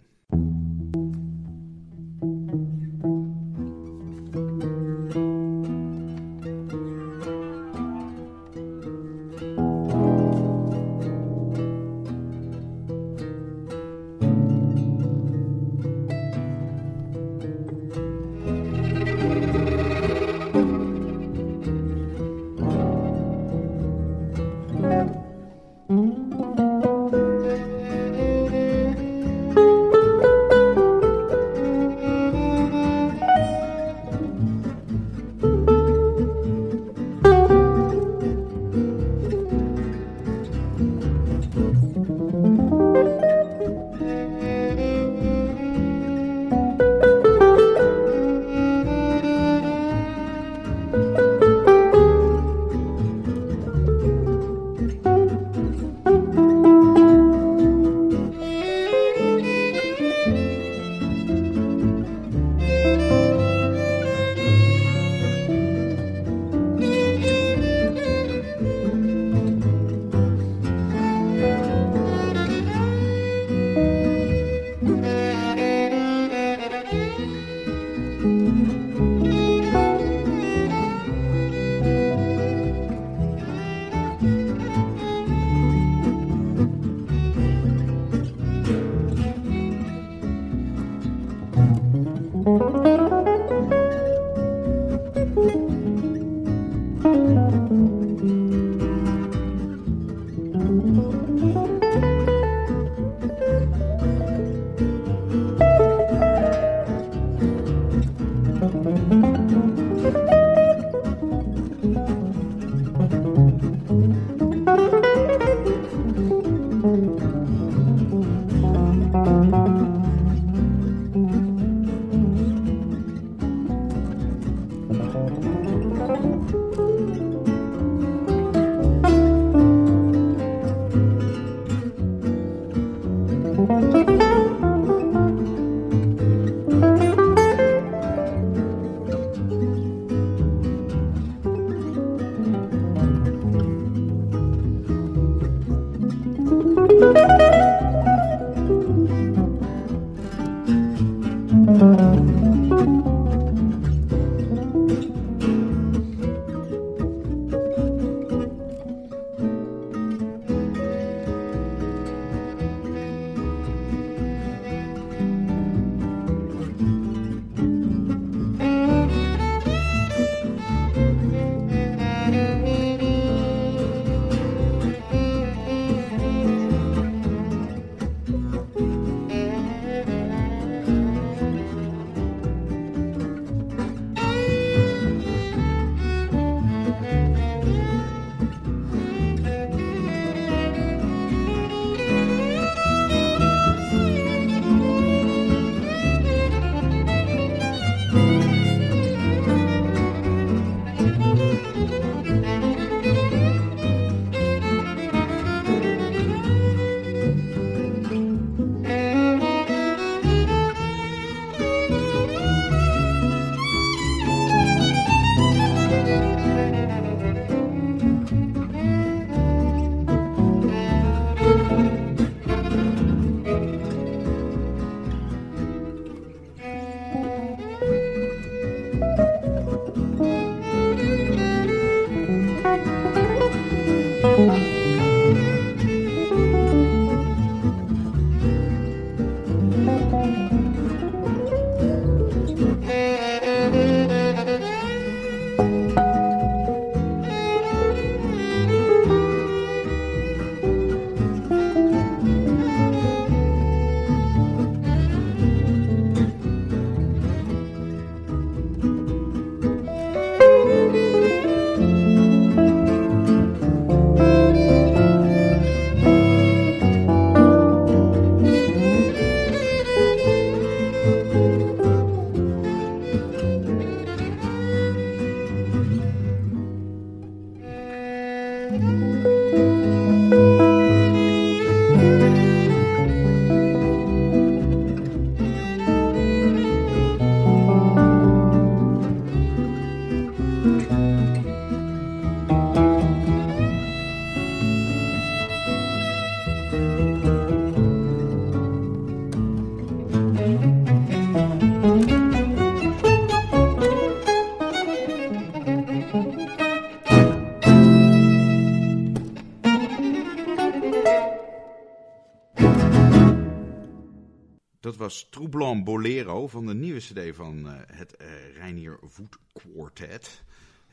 Was Troublon Bolero van de nieuwe cd van uh, het uh, Reinier Voet Quartet.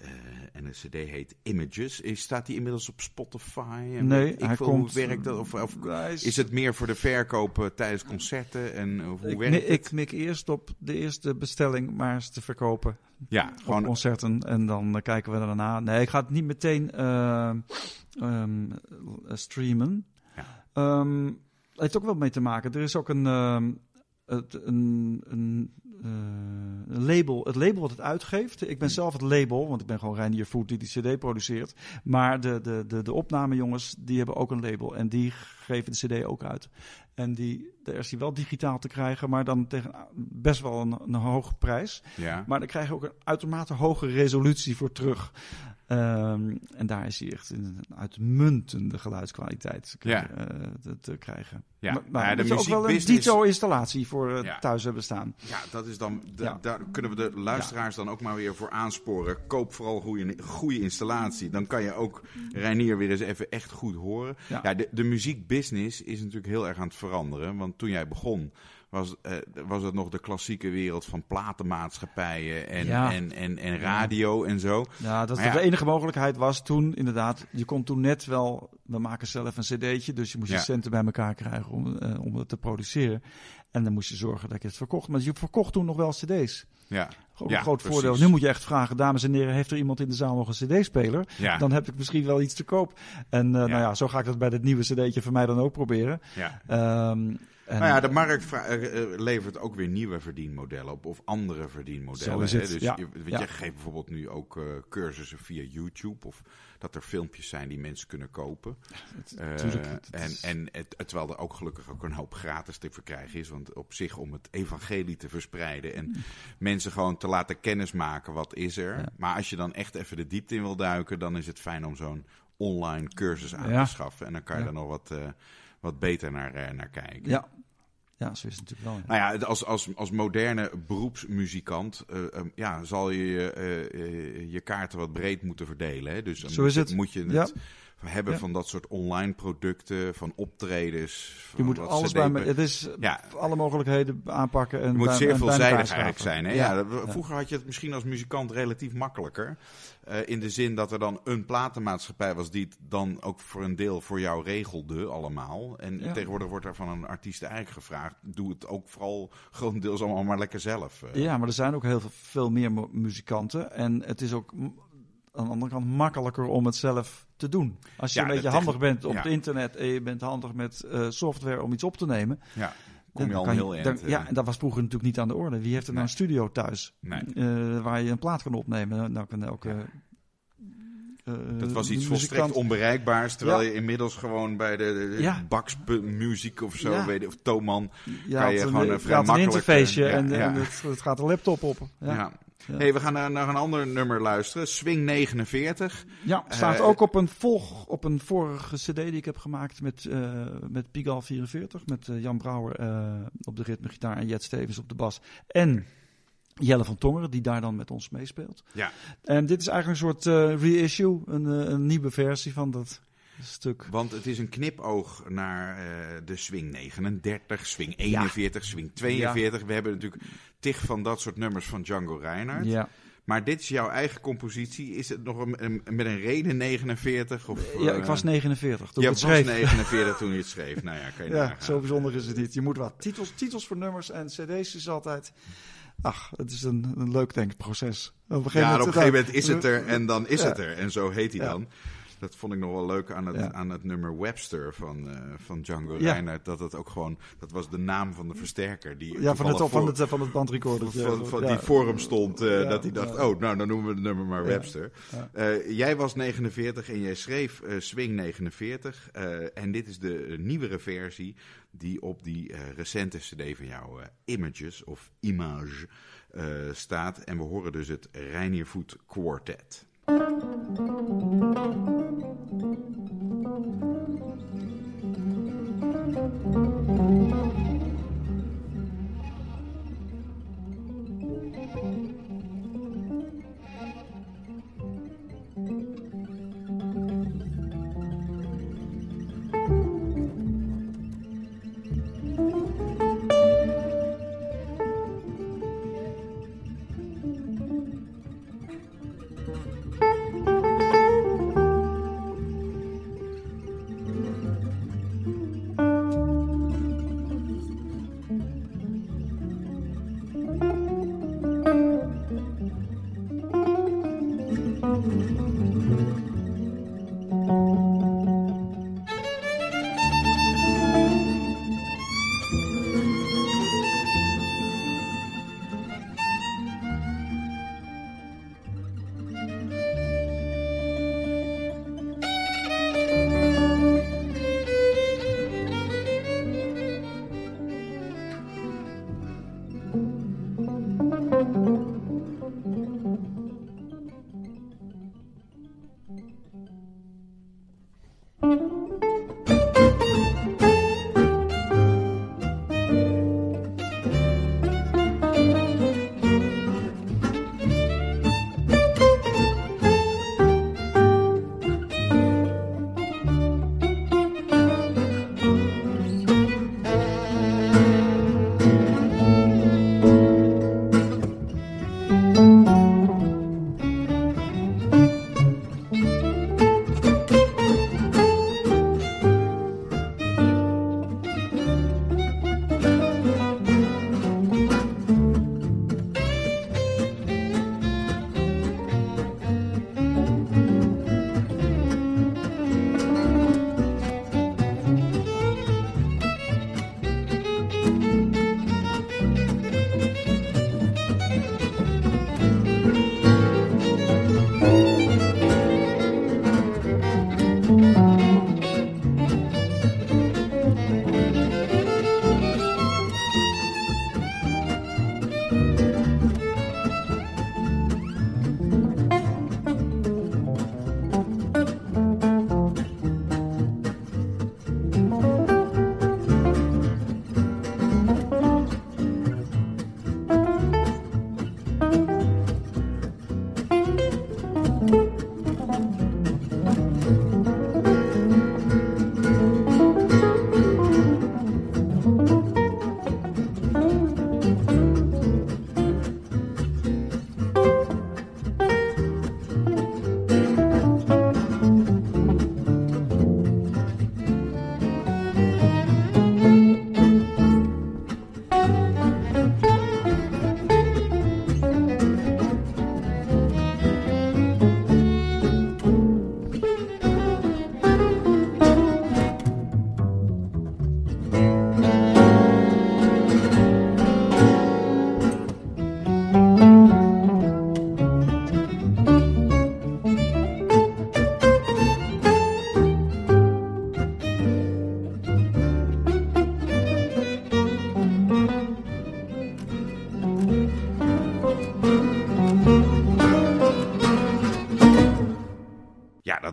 Uh, en de cd heet Images. Is, staat die inmiddels op Spotify? En nee, ik hij komt... Hoe werkt dat? Of, of is, is, het meer voor de verkoop tijdens concerten? En hoe ik, werkt ik, het? Ik mik eerst op de eerste bestelling maar eens te verkopen. Ja, gewoon concerten. En dan kijken we daarna. Nee, ik ga het niet meteen um, streamen. Ja. Um, het heeft ook wel mee te maken. Er is ook een, um, het, een, een, uh, een, label. Het label wat het uitgeeft. Ik ben zelf het label, want ik ben gewoon Reinier Food die die CD produceert. Maar de, de, de, de opnamejongens, die hebben ook een label. En die geven de CD ook uit. En die, daar is die wel digitaal te krijgen, maar dan tegen best wel een, een hoge prijs. Ja. Maar dan krijg je ook een uitermate hoge resolutie voor terug. Um, en daar is hij echt een uitmuntende geluidskwaliteit ja. uh, te, te, krijgen. Ja, maar, maar ja, de ook wel een dito-installatie voor uh, Ja. thuis hebben staan. Ja, dat is dan, Ja. daar kunnen we de luisteraars dan ook maar weer voor aansporen. Koop vooral goede, goede installatie. Dan kan je ook Reinier weer eens even echt goed horen. Ja. Ja. de, de muziekbusiness is natuurlijk heel erg aan het veranderen. Want toen jij begon, was, eh, was het nog de klassieke wereld van platenmaatschappijen en, Ja. en, en, en radio en zo. Ja, dat ja. de enige mogelijkheid was toen inderdaad. Je kon toen net wel. We maken zelf een cd'tje, dus je moest je centen bij elkaar krijgen om, eh, om het te produceren. En dan moest je zorgen dat je het verkocht. Maar je verkocht toen nog wel cd's. Ja, een groot precies. voordeel. Nu moet je echt vragen, dames en heren, heeft er iemand in de zaal nog een cd-speler? ja, Dan heb ik misschien wel iets te koop. En eh, nou ja, zo ga ik dat bij dit nieuwe cd'tje voor mij dan ook proberen. ja. Ehm, en, Nou ja, de markt eh, eh, levert ook weer nieuwe verdienmodellen op. Of andere verdienmodellen. Zo is hè. Dus ja. je, weet Ja. je geeft bijvoorbeeld nu ook eh, cursussen via YouTube. Of dat er filmpjes zijn die mensen kunnen kopen. het- tuurlijk, het en en het, terwijl er ook gelukkig ook een hoop gratis te verkrijgen is. Want op zich om het evangelie te verspreiden. En mensen gewoon te laten kennismaken wat is er. Ja. Maar als je dan echt even de diepte in wil duiken. Dan is het fijn om zo'n online cursus aan te schaffen. En dan kan je er nog wat, wat beter naar, naar kijken. ja. Ja, zo is het natuurlijk wel. ja. Nou ja, als, als, als moderne beroepsmuzikant eh, eh, ja, zal je je, eh, eh, je kaarten wat breed moeten verdelen. Hè? Dus dan Zo moet, is je- het. moet je het Ja. Hebben Ja. van dat soort online producten, van optredens. Je van moet wat alles bij me. Het is Ja. alle mogelijkheden aanpakken. En Je moet zeer veelzijdig eigenlijk zijn. Hè? Ja. Vroeger had je het misschien als muzikant relatief makkelijker. Eh, in de zin dat er dan een platenmaatschappij was die het dan ook voor een deel voor jou regelde allemaal. En Ja. tegenwoordig wordt er van een artiest eigenlijk gevraagd, doe het ook vooral grotendeels allemaal maar lekker zelf. eh. Ja, maar er zijn ook heel veel, veel meer mu- muzikanten. En het is ook aan de andere kant makkelijker om het zelf te doen. Als je Ja, een beetje handig bent op ja. het internet en je bent handig met eh, software om iets op te nemen. Ja, kom je al heel dan- eh. Ja, en dat was vroeger natuurlijk niet aan de orde. Wie heeft er nou een studio thuis Nee. eh, waar je een plaat kan opnemen? Nou kan elke... eh, Dat was iets volstrekt onbereikbaars, terwijl Ja. je inmiddels gewoon bij de, de Ja. Bax Muziek of zo, Ja. weet je, of Toman, Je kan je een, gewoon, eh, je vrij een makkelijk, interfaceje eh, en, ja, en ja. het, het gaat de laptop op. Ja. Ja. Hey, we gaan naar, naar een ander nummer luisteren. Swing 49. Ja, staat Eh, ook op een, volg, op een vorige cd die ik heb gemaakt met, eh met Pigal 44. Met eh, Jan Brouwer op de ritmegitaar en Jet Stevens op de bas. En Jelle van Tongeren, die daar dan met ons meespeelt. Ja. En dit is eigenlijk een soort reissue, een, een nieuwe versie van dat stuk. Want het is een knipoog naar eh, de Swing 39, Swing 41, Swing 42. We hebben natuurlijk tig van dat soort nummers van Django Reinhardt. Ja. Maar dit is jouw eigen compositie. Is het nog een, een- met een reden 49? Of, ja, eh, ik was 49 toen je ik het was schreef. 49 toen je het schreef. Nou ja, kan je [laughs] Ja, zo bijzonder is het niet. Je moet wat titels, titels voor nummers en cd's is altijd... Ach, het is een, een leuk denkproces. Op een gegeven Ja, en moment, op een gegeven moment is het er en dan is Ja. het er. En zo heet hij Ja. dan. Dat vond ik nog wel leuk aan het, Ja. aan het nummer Webster van, eh, van Django Ja. Reinhardt. Dat het ook gewoon, dat was de naam van de versterker. Die Ja, van het, van voor- het, van het bandrecorder. van, van ja. die forum stond, eh, dat hij dacht, oh, nou, dan noemen we het nummer maar. Webster. Eh, jij was 49 en jij schreef Swing 49. eh, en dit is de nieuwere versie die op die recente cd van jou, Images of Image, staat. En we horen dus het Reinier Voet Quartet. Thank thank you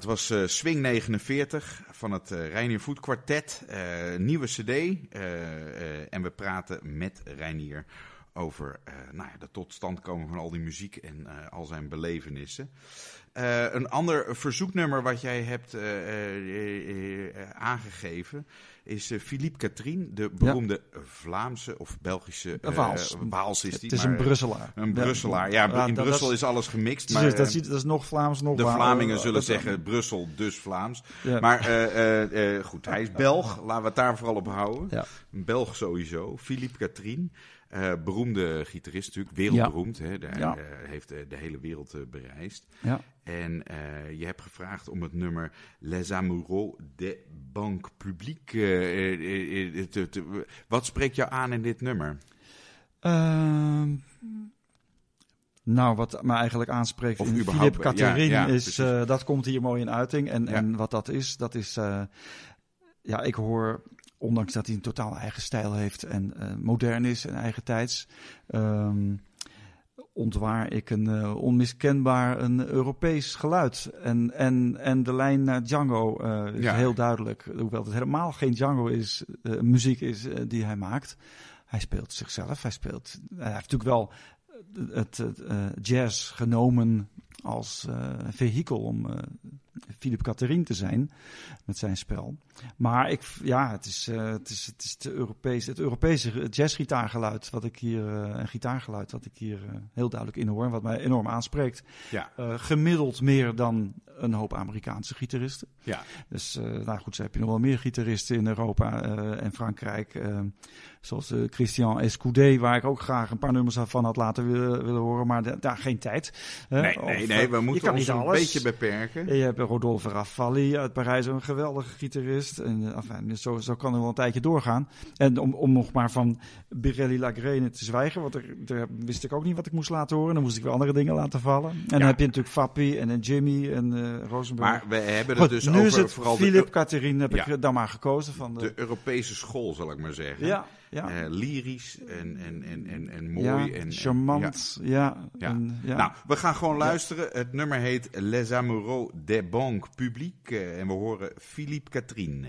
dat was uh, Swing 49 van het uh, Reinier Voet Quartet. Uh, nieuwe cd. en we praten met Reinier over nou ja, de totstandkomen van al die muziek en al zijn belevenissen. een ander verzoeknummer wat jij hebt aangegeven is uh, Philippe Katrien, de beroemde Vlaamse of Belgische uh, Waals. Waals is Het is een Brusselaar. Een Brusselaar. Ja, ja in Brussel is, is, alles gemixt. Maar, dat, is, dat is nog Vlaams, nog De Vlamingen zullen zeggen Brussel, dus Vlaams. Ja. Maar goed, hij is Belg. Laten we het daar vooral op houden. Een Belg sowieso. Philippe Katrien. Uh, beroemde gitarist natuurlijk, wereldberoemd. Ja. Hè? Ja. uh, heeft uh, de hele wereld bereisd. Ja. En je hebt gevraagd om het nummer Les Amoureux de Banque Publique te, te, Wat spreekt jou aan in dit nummer? Ehm, nou, wat me eigenlijk aanspreekt of in Catherine ja, is, dat komt hier mooi in uiting. En, en wat dat is, dat is, ja, ik hoor ondanks dat hij een totaal eigen stijl heeft en modern is en eigen tijds, um, ontwaar ik een uh, onmiskenbaar een Europees geluid. En, en, en de lijn naar Django uh, is ja. heel duidelijk. Hoewel het helemaal geen Django is, muziek is die hij maakt. Hij speelt zichzelf. Hij speelt. Hij heeft natuurlijk wel het, het jazz genomen als vehikel om Philippe Catherine te zijn met zijn spel. Maar ik, ja, het is, uh, het is, het is het Europese, het Europese jazzgitaargeluid wat ik hier, uh, een gitaargeluid wat ik hier uh, heel duidelijk in hoor, wat mij enorm aanspreekt. Ja. gemiddeld meer dan een hoop Amerikaanse gitaristen. Ja. Dus, nou goed, zo heb je nog wel meer gitaristen in Europa en Frankrijk. zoals Christian Escoudé, waar ik ook graag een paar nummers van had laten willen, willen horen, maar daar geen tijd. nee, of, nee, nee, we moeten ons een beetje beperken. En je hebt Rodolphe Raffali uit Parijs, een geweldige gitarist. En enfin, zo, zo kan er wel een tijdje doorgaan. En om, om nog maar van Birelli Lagrene te zwijgen, want er, daar wist ik ook niet wat ik moest laten horen. Dan moest ik weer andere dingen laten vallen. En ja. dan heb je natuurlijk Fappi en, en Jimmy en uh, Rosenberg. Maar we hebben het dus nu over is het vooral Philip de, Catherine heb ja. ik dan maar gekozen. Van de, de Europese school, zal ik maar zeggen. Ja. Ja. Uh, lyrisch en, en, en, en, en mooi. Ja, en, charmant, en, ja. Ja. En, ja. Nou, we gaan gewoon luisteren. Het nummer heet Les Amoureux des Banques Publiques. Uh, en we horen Philippe Catherine.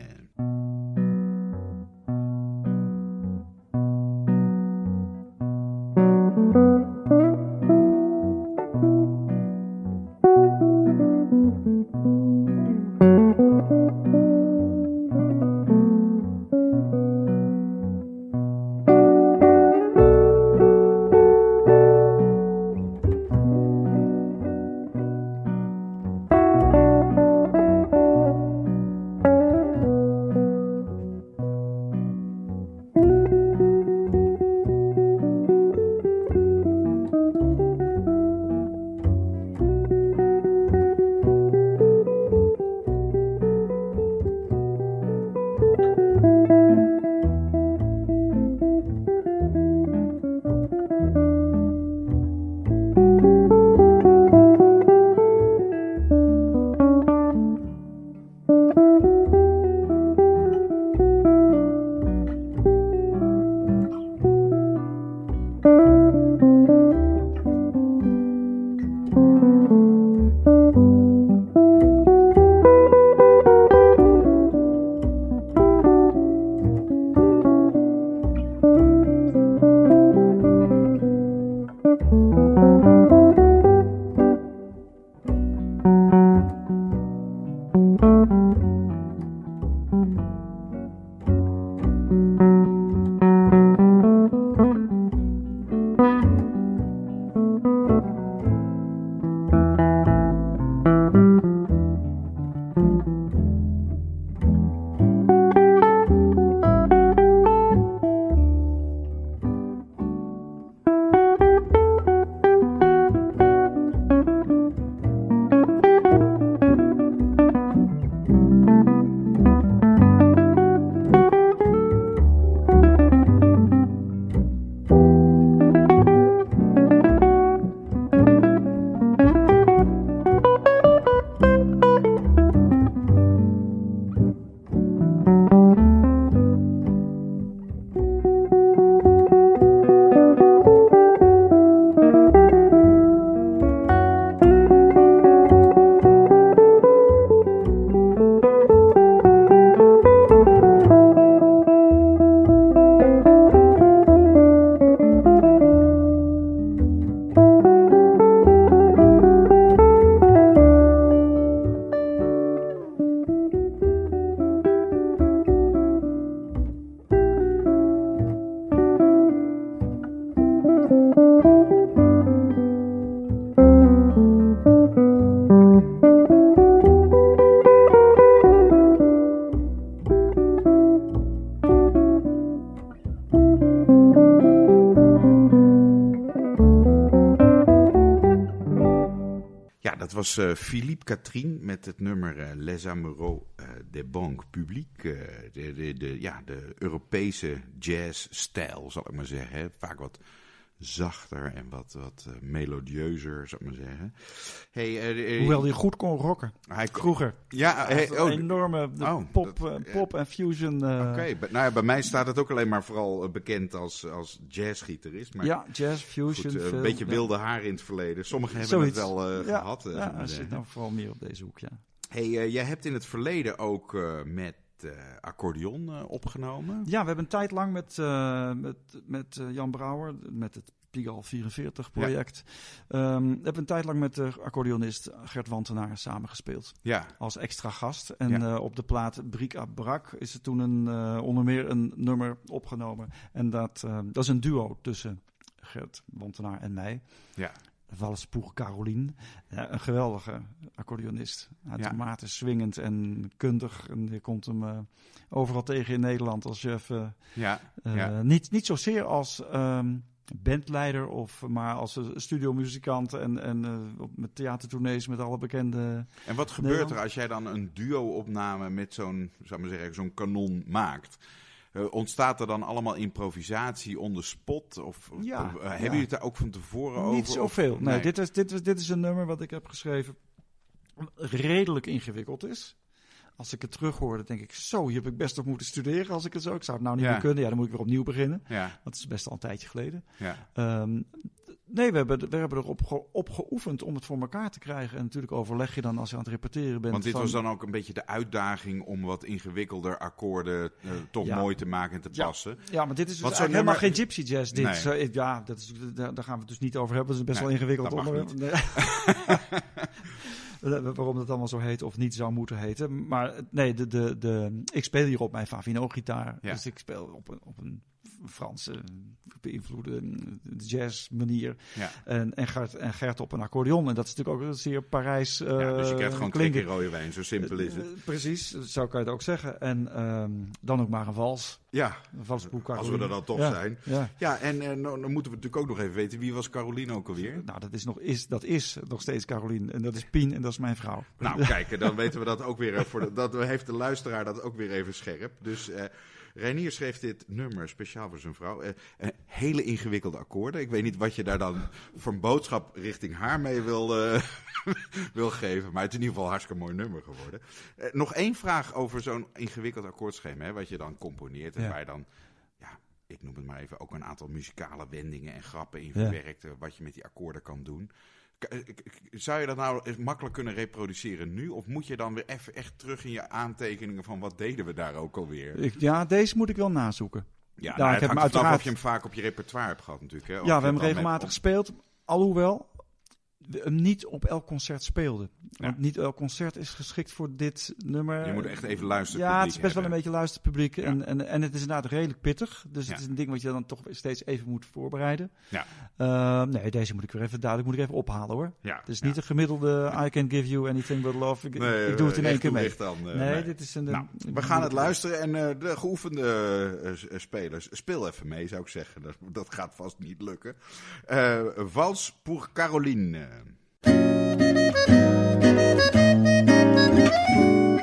Was uh, Philippe Catherine met het nummer uh, Les Amoureux uh, des Banques Publiques. de, de, de, ja, de Europese jazzstijl, zal ik maar zeggen. Vaak wat zachter en wat, wat uh, melodieuzer, zou ik maar zeggen. Hey, uh, Hoewel hij goed kon rocken. Hij vroeger. Ja, hey, oh, een enorme oh, pop, dat, pop en fusion. Oké, okay, nou ja, bij mij staat het ook alleen maar vooral bekend als, als jazzgitarist. Maar ja, jazz, fusion. Goed, een beetje wilde haar in het verleden. Sommigen hebben Zoiets. het wel ja, gehad. Ja, hij zit nou vooral meer op deze hoek, ja. Hey, jij hebt in het verleden ook met uh, accordeon uh, opgenomen. Ja, we hebben een tijd lang met, uh, met, met Jan Brouwer, met het Pigal 44 project. Ja. Um, hebben een tijd lang met de accordeonist Gert Wantenaar samengespeeld. Ja. Als extra gast. En ja. op de plaat Brik à Brak is er toen een, onder meer een nummer opgenomen. En dat, dat is een duo tussen Gert Wantenaar en mij. Ja. Valspoeg Caroline. een geweldige accordeonist. Uitermate ja. swingend en kundig. En je komt hem uh, overal tegen in Nederland als je even... Ja, uh, ja. Niet, niet zozeer als um, bandleider, of, maar als studiomuzikant en, en uh, met theatertournees met alle bekende... En wat gebeurt er als jij dan een duo-opname met zo'n, zou maar zeggen, zo'n kanon maakt? Uh, ontstaat er dan allemaal improvisatie on the spot? Of, ja, uh, ja. hebben jullie het daar ook van tevoren over? Niet zoveel. Nee, nee, Dit, is, dit, is, dit is een nummer wat ik heb geschreven. Redelijk ingewikkeld is. Als ik het terug hoorde, denk ik, zo, hier heb ik best op moeten studeren als ik het zo. Ik zou het nou niet Ja. meer kunnen. Ja, dan moet ik weer opnieuw beginnen. Ja, Dat is best al een tijdje geleden. ja. Ehm, nee, we hebben, we hebben erop ge, op geoefend om het voor elkaar te krijgen. En natuurlijk overleg je dan als je aan het repeteren bent. Want dit van- was dan ook een beetje de uitdaging om wat ingewikkelder akkoorden eh, toch Ja. mooi te maken en te Ja. passen. Ja, maar dit is dus helemaal nummer- geen gypsy jazz. Dit. Nee. Zo, ik- ja, dat is, daar, daar gaan we het dus niet over hebben. Dat is best Nee, wel ingewikkeld onderwerp. Nee. [laughs] Waarom dat allemaal zo heet of niet zou moeten heten. Maar nee, de, de, de, ik speel hier op mijn Favino-gitaar. Ja. Dus ik speel op een, op een Franse beïnvloede jazz manier. Ja. En, en, Gert, en Gert op een accordeon. En dat is natuurlijk ook een zeer Parijs uh, ja, dus je krijgt gewoon twee klinken. keer rode wijn, zo simpel is het. Eh, precies, zo kan je het ook zeggen. En ehm, dan ook maar een vals. Ja, Een valsboek als we er dan toch ja, zijn. Ja. Ja, en eh, nou, dan moeten we natuurlijk ook nog even weten, wie was Caroline ook alweer? Nou, dat is, nog, is, dat is nog steeds Carolien. En dat is Pien en dat is mijn vrouw. Nou, [laughs] kijk, dan weten we dat ook weer. eh, Voor de, dat heeft de luisteraar dat ook weer even scherp. Dus eh Reinier schreef dit nummer speciaal voor zijn vrouw. Eh, eh, hele ingewikkelde akkoorden. Ik weet niet wat je daar dan voor een boodschap richting haar mee wil, eh, [laughs] wil geven. Maar het is in ieder geval een hartstikke mooi nummer geworden. Nog één vraag over zo'n ingewikkeld akkoordschema. Hè, wat je dan componeert en Ja. waar je dan... Ja, ik noem het maar even, ook een aantal muzikale wendingen en grappen in verwerkt. Wat je met die akkoorden kan doen. Zou je dat nou makkelijk kunnen reproduceren nu? Of moet je dan weer even echt terug in je aantekeningen van wat deden we daar ook alweer? Ik, ja, deze moet ik wel nazoeken. Ja, ik nou, heb het hem uiteraard- of je hem vaak op je repertoire hebt gehad natuurlijk. Hè? Of ja, we hebben hem regelmatig met- gespeeld. Alhoewel we hem niet op elk concert speelden. Want Ja. niet elk concert is geschikt voor dit nummer. Je moet echt even luisteren. Ja, het is best wel een beetje luisterpubliek. Ja. En, en, en het is inderdaad redelijk pittig. Dus Ja. het is een ding wat je dan toch steeds even moet voorbereiden. Ja. Ehm, nee, deze moet ik weer even duidelijk moet ik even ophalen hoor. Ja, Het is niet de gemiddelde I can give you anything but love. Ik, Nee, ik doe het in één keer mee. eh, nee, dit is een... Nou, een- we gaan het luisteren en eh, de geoefende eh, spelers, speel even mee zou ik zeggen. Dat, dat gaat vast niet lukken. Vals pour Caroline. thank you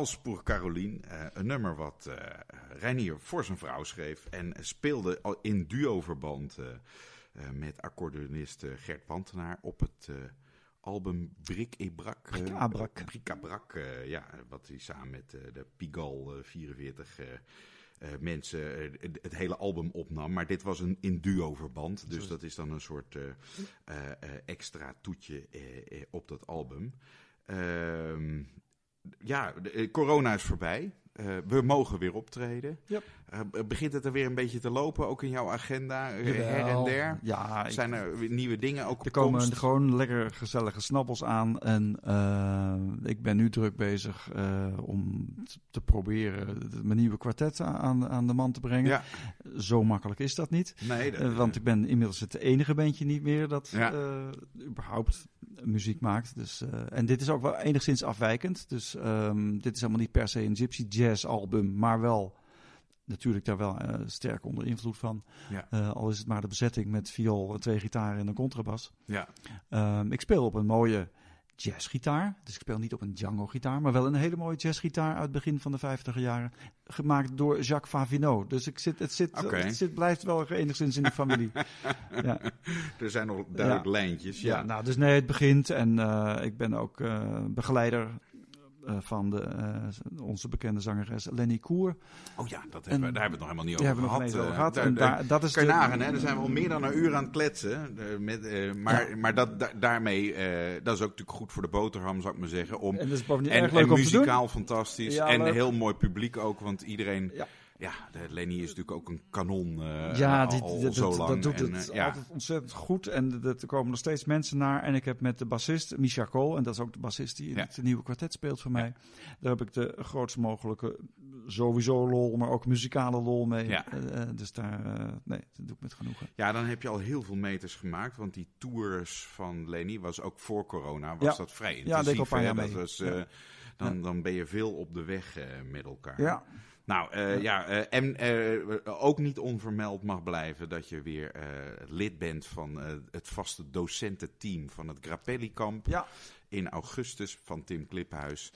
Walspoor Carolien, uh, een nummer wat uh, Reinier voor zijn vrouw schreef en speelde in duo-verband uh, met accordeonist Gert Pantenaar op het album Brik e Brak. Brik Brak. Brik a Brak, ja, wat hij samen met de Pigal 44 mensen het hele album opnam. Maar dit was een in duo-verband, dus dat is dan een soort extra toetje op dat album. Ja, de, corona is voorbij. Uh, we mogen weer optreden. Uh, begint het er weer een beetje te lopen, ook in jouw agenda, Jawel. her en der? Ja, Zijn er weer nieuwe dingen ook Er komen komst? gewoon lekker gezellige snappels aan. En uh, ik ben nu druk bezig om te proberen mijn nieuwe kwartet aan, aan de man te brengen. Ja. Zo makkelijk is dat niet. Nee, dat, want ik ben inmiddels het enige bandje niet meer dat ja. überhaupt muziek maakt. Dus, en dit is ook wel enigszins afwijkend. Dus um, dit is helemaal niet per se een gypsy jazz album, maar wel natuurlijk daar wel uh, sterk onder invloed van. Ja. Uh, al is het maar de bezetting met viool, twee gitaren en een contrabas. Ja. Um, ik speel op een mooie jazzgitaar. Dus ik speel niet op een Django-gitaar, maar wel een hele mooie jazzgitaar uit het begin van de 50 jaren. Gemaakt door Jacques Favinot. Dus ik zit, het, zit, okay. het zit, blijft wel enigszins in de familie. [laughs] ja. Er zijn nog duidelijk ja. lijntjes. Ja. Ja. nou, dus nee, het begint. En uh, ik ben ook uh, begeleider uh, van de, uh, onze bekende zangeres Lenny Koer. Oh ja, dat hebben we, daar hebben we het nog helemaal niet over gehad. Over gehad. Daar, en daar, dat is kan je hè? Daar zijn we al meer dan een uur aan het kletsen. met, maar ja. maar dat, da, daarmee, eh, dat is ook natuurlijk goed voor de boterham, zou ik maar zeggen. Om, en, dus en, en, en muzikaal fantastisch. Ja, en heel mooi publiek ook, want iedereen... Ja. Ja, Lenny is natuurlijk ook een kanon uh, ja, al, dit, al dit, zo dat, lang. dat doet en, het uh, ja. altijd ontzettend goed. En er komen nog steeds mensen naar. En ik heb met de bassist, Misha Kool, en dat is ook de bassist die in Ja. het nieuwe kwartet speelt voor mij. Daar heb ik de grootst mogelijke, sowieso lol, maar ook muzikale lol mee. Ja. Uh, dus daar, nee, dat doe ik met genoegen. Ja, dan heb je al heel veel meters gemaakt. Want die tours van Lenny was ook voor corona, was Ja. dat vrij Ja, intensief. deed ik al een paar hè? jaar dat mee. was... Ja. dan, dan ben je veel op de weg eh, met elkaar. Ja. Nou eh, ja, eh, en eh, ook niet onvermeld mag blijven dat je weer lid bent van het vaste docententeam van het Grappelli-kamp Ja. in augustus van Tim Kliphuis.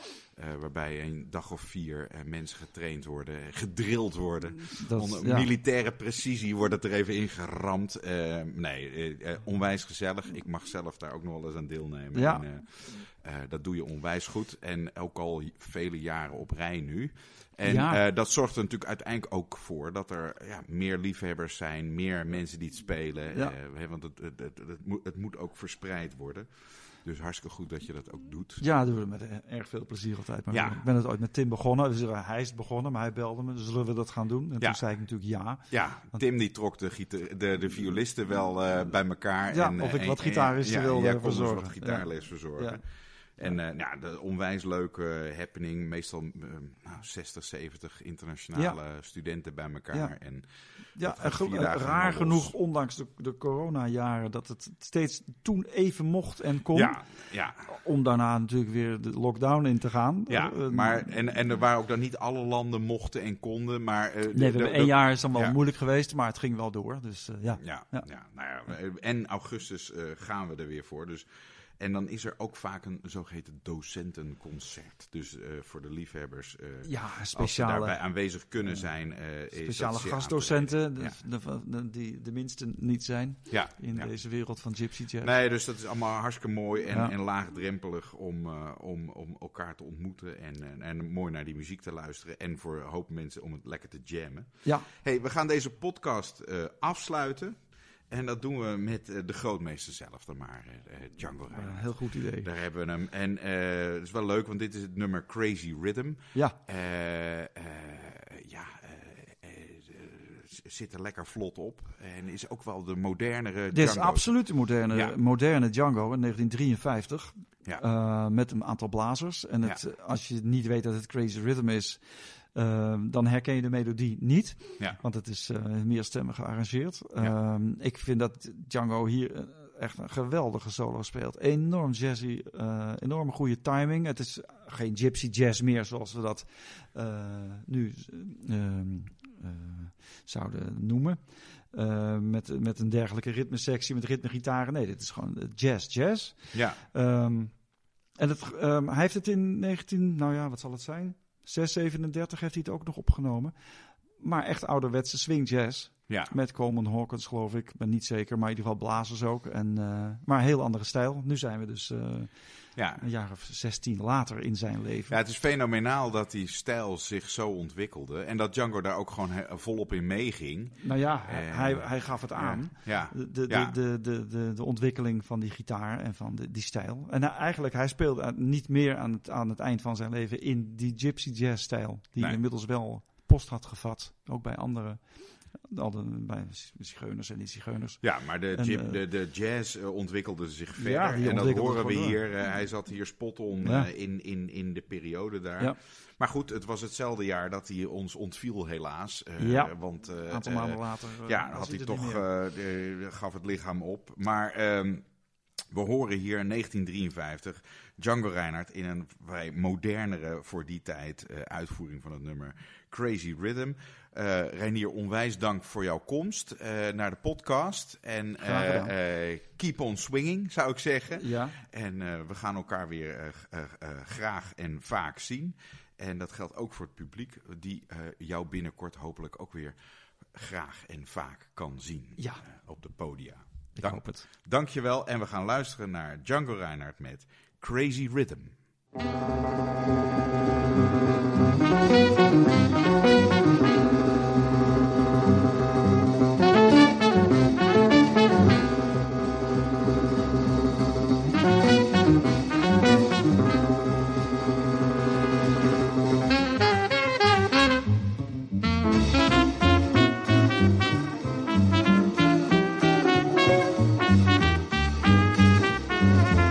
waarbij een dag of vier mensen getraind worden, gedrild worden. Dat, Onder ja. militaire precisie wordt het er even ingeramd. Nee, onwijs gezellig. Ik mag zelf daar ook nog wel eens aan deelnemen. Ja. En, dat doe je onwijs goed. En ook al vele jaren op rij nu. En Ja. eh, dat zorgt er natuurlijk uiteindelijk ook voor dat er ja, meer liefhebbers zijn, meer mensen die het spelen. Ja. Eh, want het, het, het, het, moet, het moet ook verspreid worden. Dus hartstikke goed dat je dat ook doet. Ja, doen we met erg veel plezier altijd. Maar Ja. Ik ben het ooit met Tim begonnen. Dus eh, hij is begonnen, maar hij belde me. Dus zullen we dat gaan doen? En Ja. toen zei ik natuurlijk ja. Ja, Tim die trok de, gita- de, de violisten wel bij elkaar. Ja, en, of ik wat en- en- gitaaristen ja, wilde verzorgen. wat gitaarles verzorgen. Ja. En eh nou, de onwijs leuke happening. Meestal eh, nou, 60, 70 internationale studenten bij elkaar. Ja. En Ja, en raar genoeg, ondanks de, de coronajaren, dat het steeds toen even mocht en kon. ja, ja, Om daarna natuurlijk weer de lockdown in te gaan. ja. Eh, maar, en, en er waren ook dan niet alle landen mochten en konden. Maar, Nee, we hebben de- één jaar is dan wel ja. moeilijk geweest, maar het ging wel door. Dus ja. Ja, ja. Ja. nou ja, en augustus gaan we er weer voor. Dus, en dan is er ook vaak een zogeheten docentenconcert. Dus eh, voor de liefhebbers, Ja, als ze daarbij aanwezig kunnen zijn. eh, is speciale gastdocenten, de, die de minste niet zijn Ja, in ja. deze wereld van Gypsy Jazz. Nee, dus dat is allemaal hartstikke mooi en, en laagdrempelig om, om, om elkaar te ontmoeten. En, en, en mooi naar die muziek te luisteren. En voor een hoop mensen om het lekker te jammen. Ja, hey, we gaan deze podcast afsluiten. En dat doen we met eh, de grootmeester zelf dan maar, eh, eh, Django Reinhardt. heel goed idee. Daar hebben we hem. En het is wel leuk, want dit is het nummer Crazy Rhythm. Ja, ja, zit er lekker vlot op. En is ook wel de modernere dit is Django. absoluut de moderne, Ja. moderne Django in 1953. Ja. met een aantal blazers. En het, als je niet weet dat het Crazy Rhythm is, eh, dan herken je de melodie niet. Ja. Want het is eh meer stemmen gearrangeerd. Ja. Ehm, ik vind dat Django hier eh, echt een geweldige solo speelt. Enorm jazzy, eh enorme goede timing. Het is geen gypsy jazz meer zoals we dat nu eh, ehm, eh, zouden noemen. Met, met een dergelijke ritmesectie, met ritmegitaren. Nee, dit is gewoon jazz, jazz. Ja, Ehm, en het, ehm, hij heeft het in 19, nou ja, wat zal het zijn? 637 heeft hij het ook nog opgenomen. Maar echt ouderwetse swing jazz. ja. Met Coleman Hawkins, geloof ik. Ik ben niet zeker, maar in ieder geval blazers ook. En, eh, maar een heel andere stijl. Nu zijn we dus eh, ja. een jaar of 16 later in zijn leven. Ja, het is fenomenaal dat die stijl zich zo ontwikkelde. En dat Django daar ook gewoon volop in meeging. Nou ja, hij, Eh, hij, hij gaf het aan. Ja, De, de, de, de, de, de ontwikkeling van die gitaar en van de, die stijl. En hij- eigenlijk, hij speelde aan- niet meer aan het, aan het eind van zijn leven in die gypsy jazz stijl. Die Nee. inmiddels wel post had gevat. Ook bij andere, al de, bij zigeuners en die zigeuners. ja maar de, En, eh, de, de jazz eh, ontwikkelde zich verder. Ja, en dat horen we hier. eh, hij zat hier spot on Ja. in, in, in de periode daar. Maar goed, het was hetzelfde jaar dat hij ons ontviel helaas. Ja. Want Een aantal maanden later Ja, had hij toch, de- gaf het lichaam op. Maar ehm, we horen hier in 1953 Django Reinhardt in een vrij modernere voor die tijd uitvoering van het nummer Crazy Rhythm. Eh Reinier, onwijs dank voor jouw komst eh, naar de podcast. En eh, keep on swinging, zou ik zeggen. Ja, En we gaan elkaar weer graag en vaak zien. En dat geldt ook voor het publiek, die jou binnenkort hopelijk ook weer graag en vaak kan zien Ja. op de podia. ik Dank, hoop het. dankjewel en we gaan luisteren naar Django Reinhardt met Crazy Rhythm.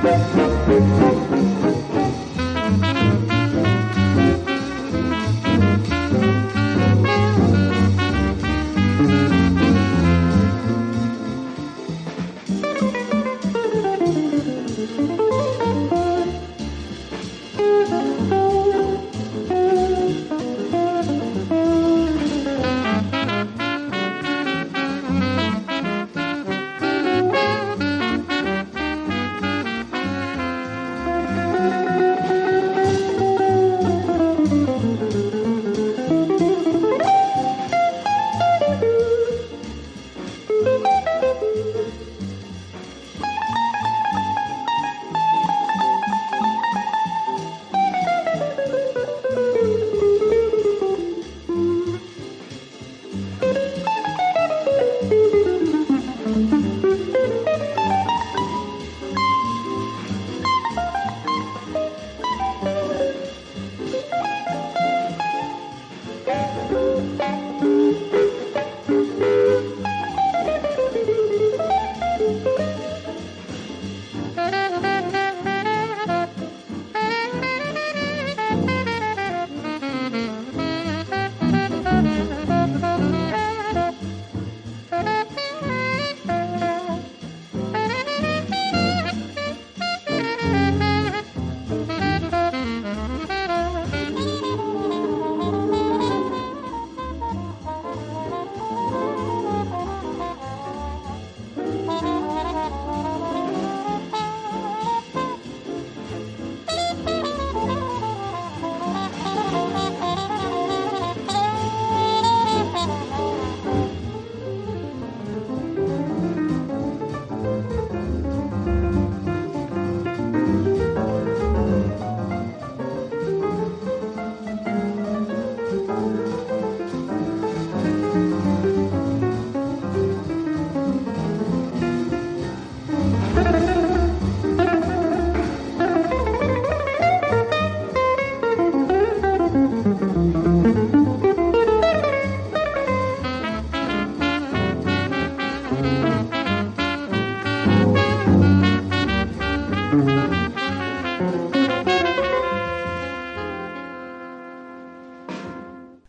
Thank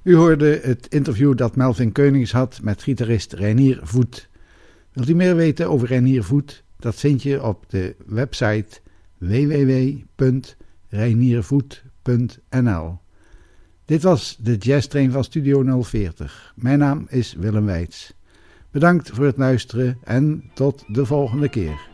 U hoorde het interview dat Melvin Keunings had met gitarist Reinier Voet. Wilt u meer weten over Reinier Voet? Dat vind je op de website www.reiniervoet.nl. Dit was de Jazz Train van Studio 040. Mijn naam is Willem Weits. Bedankt voor het luisteren en tot de volgende keer.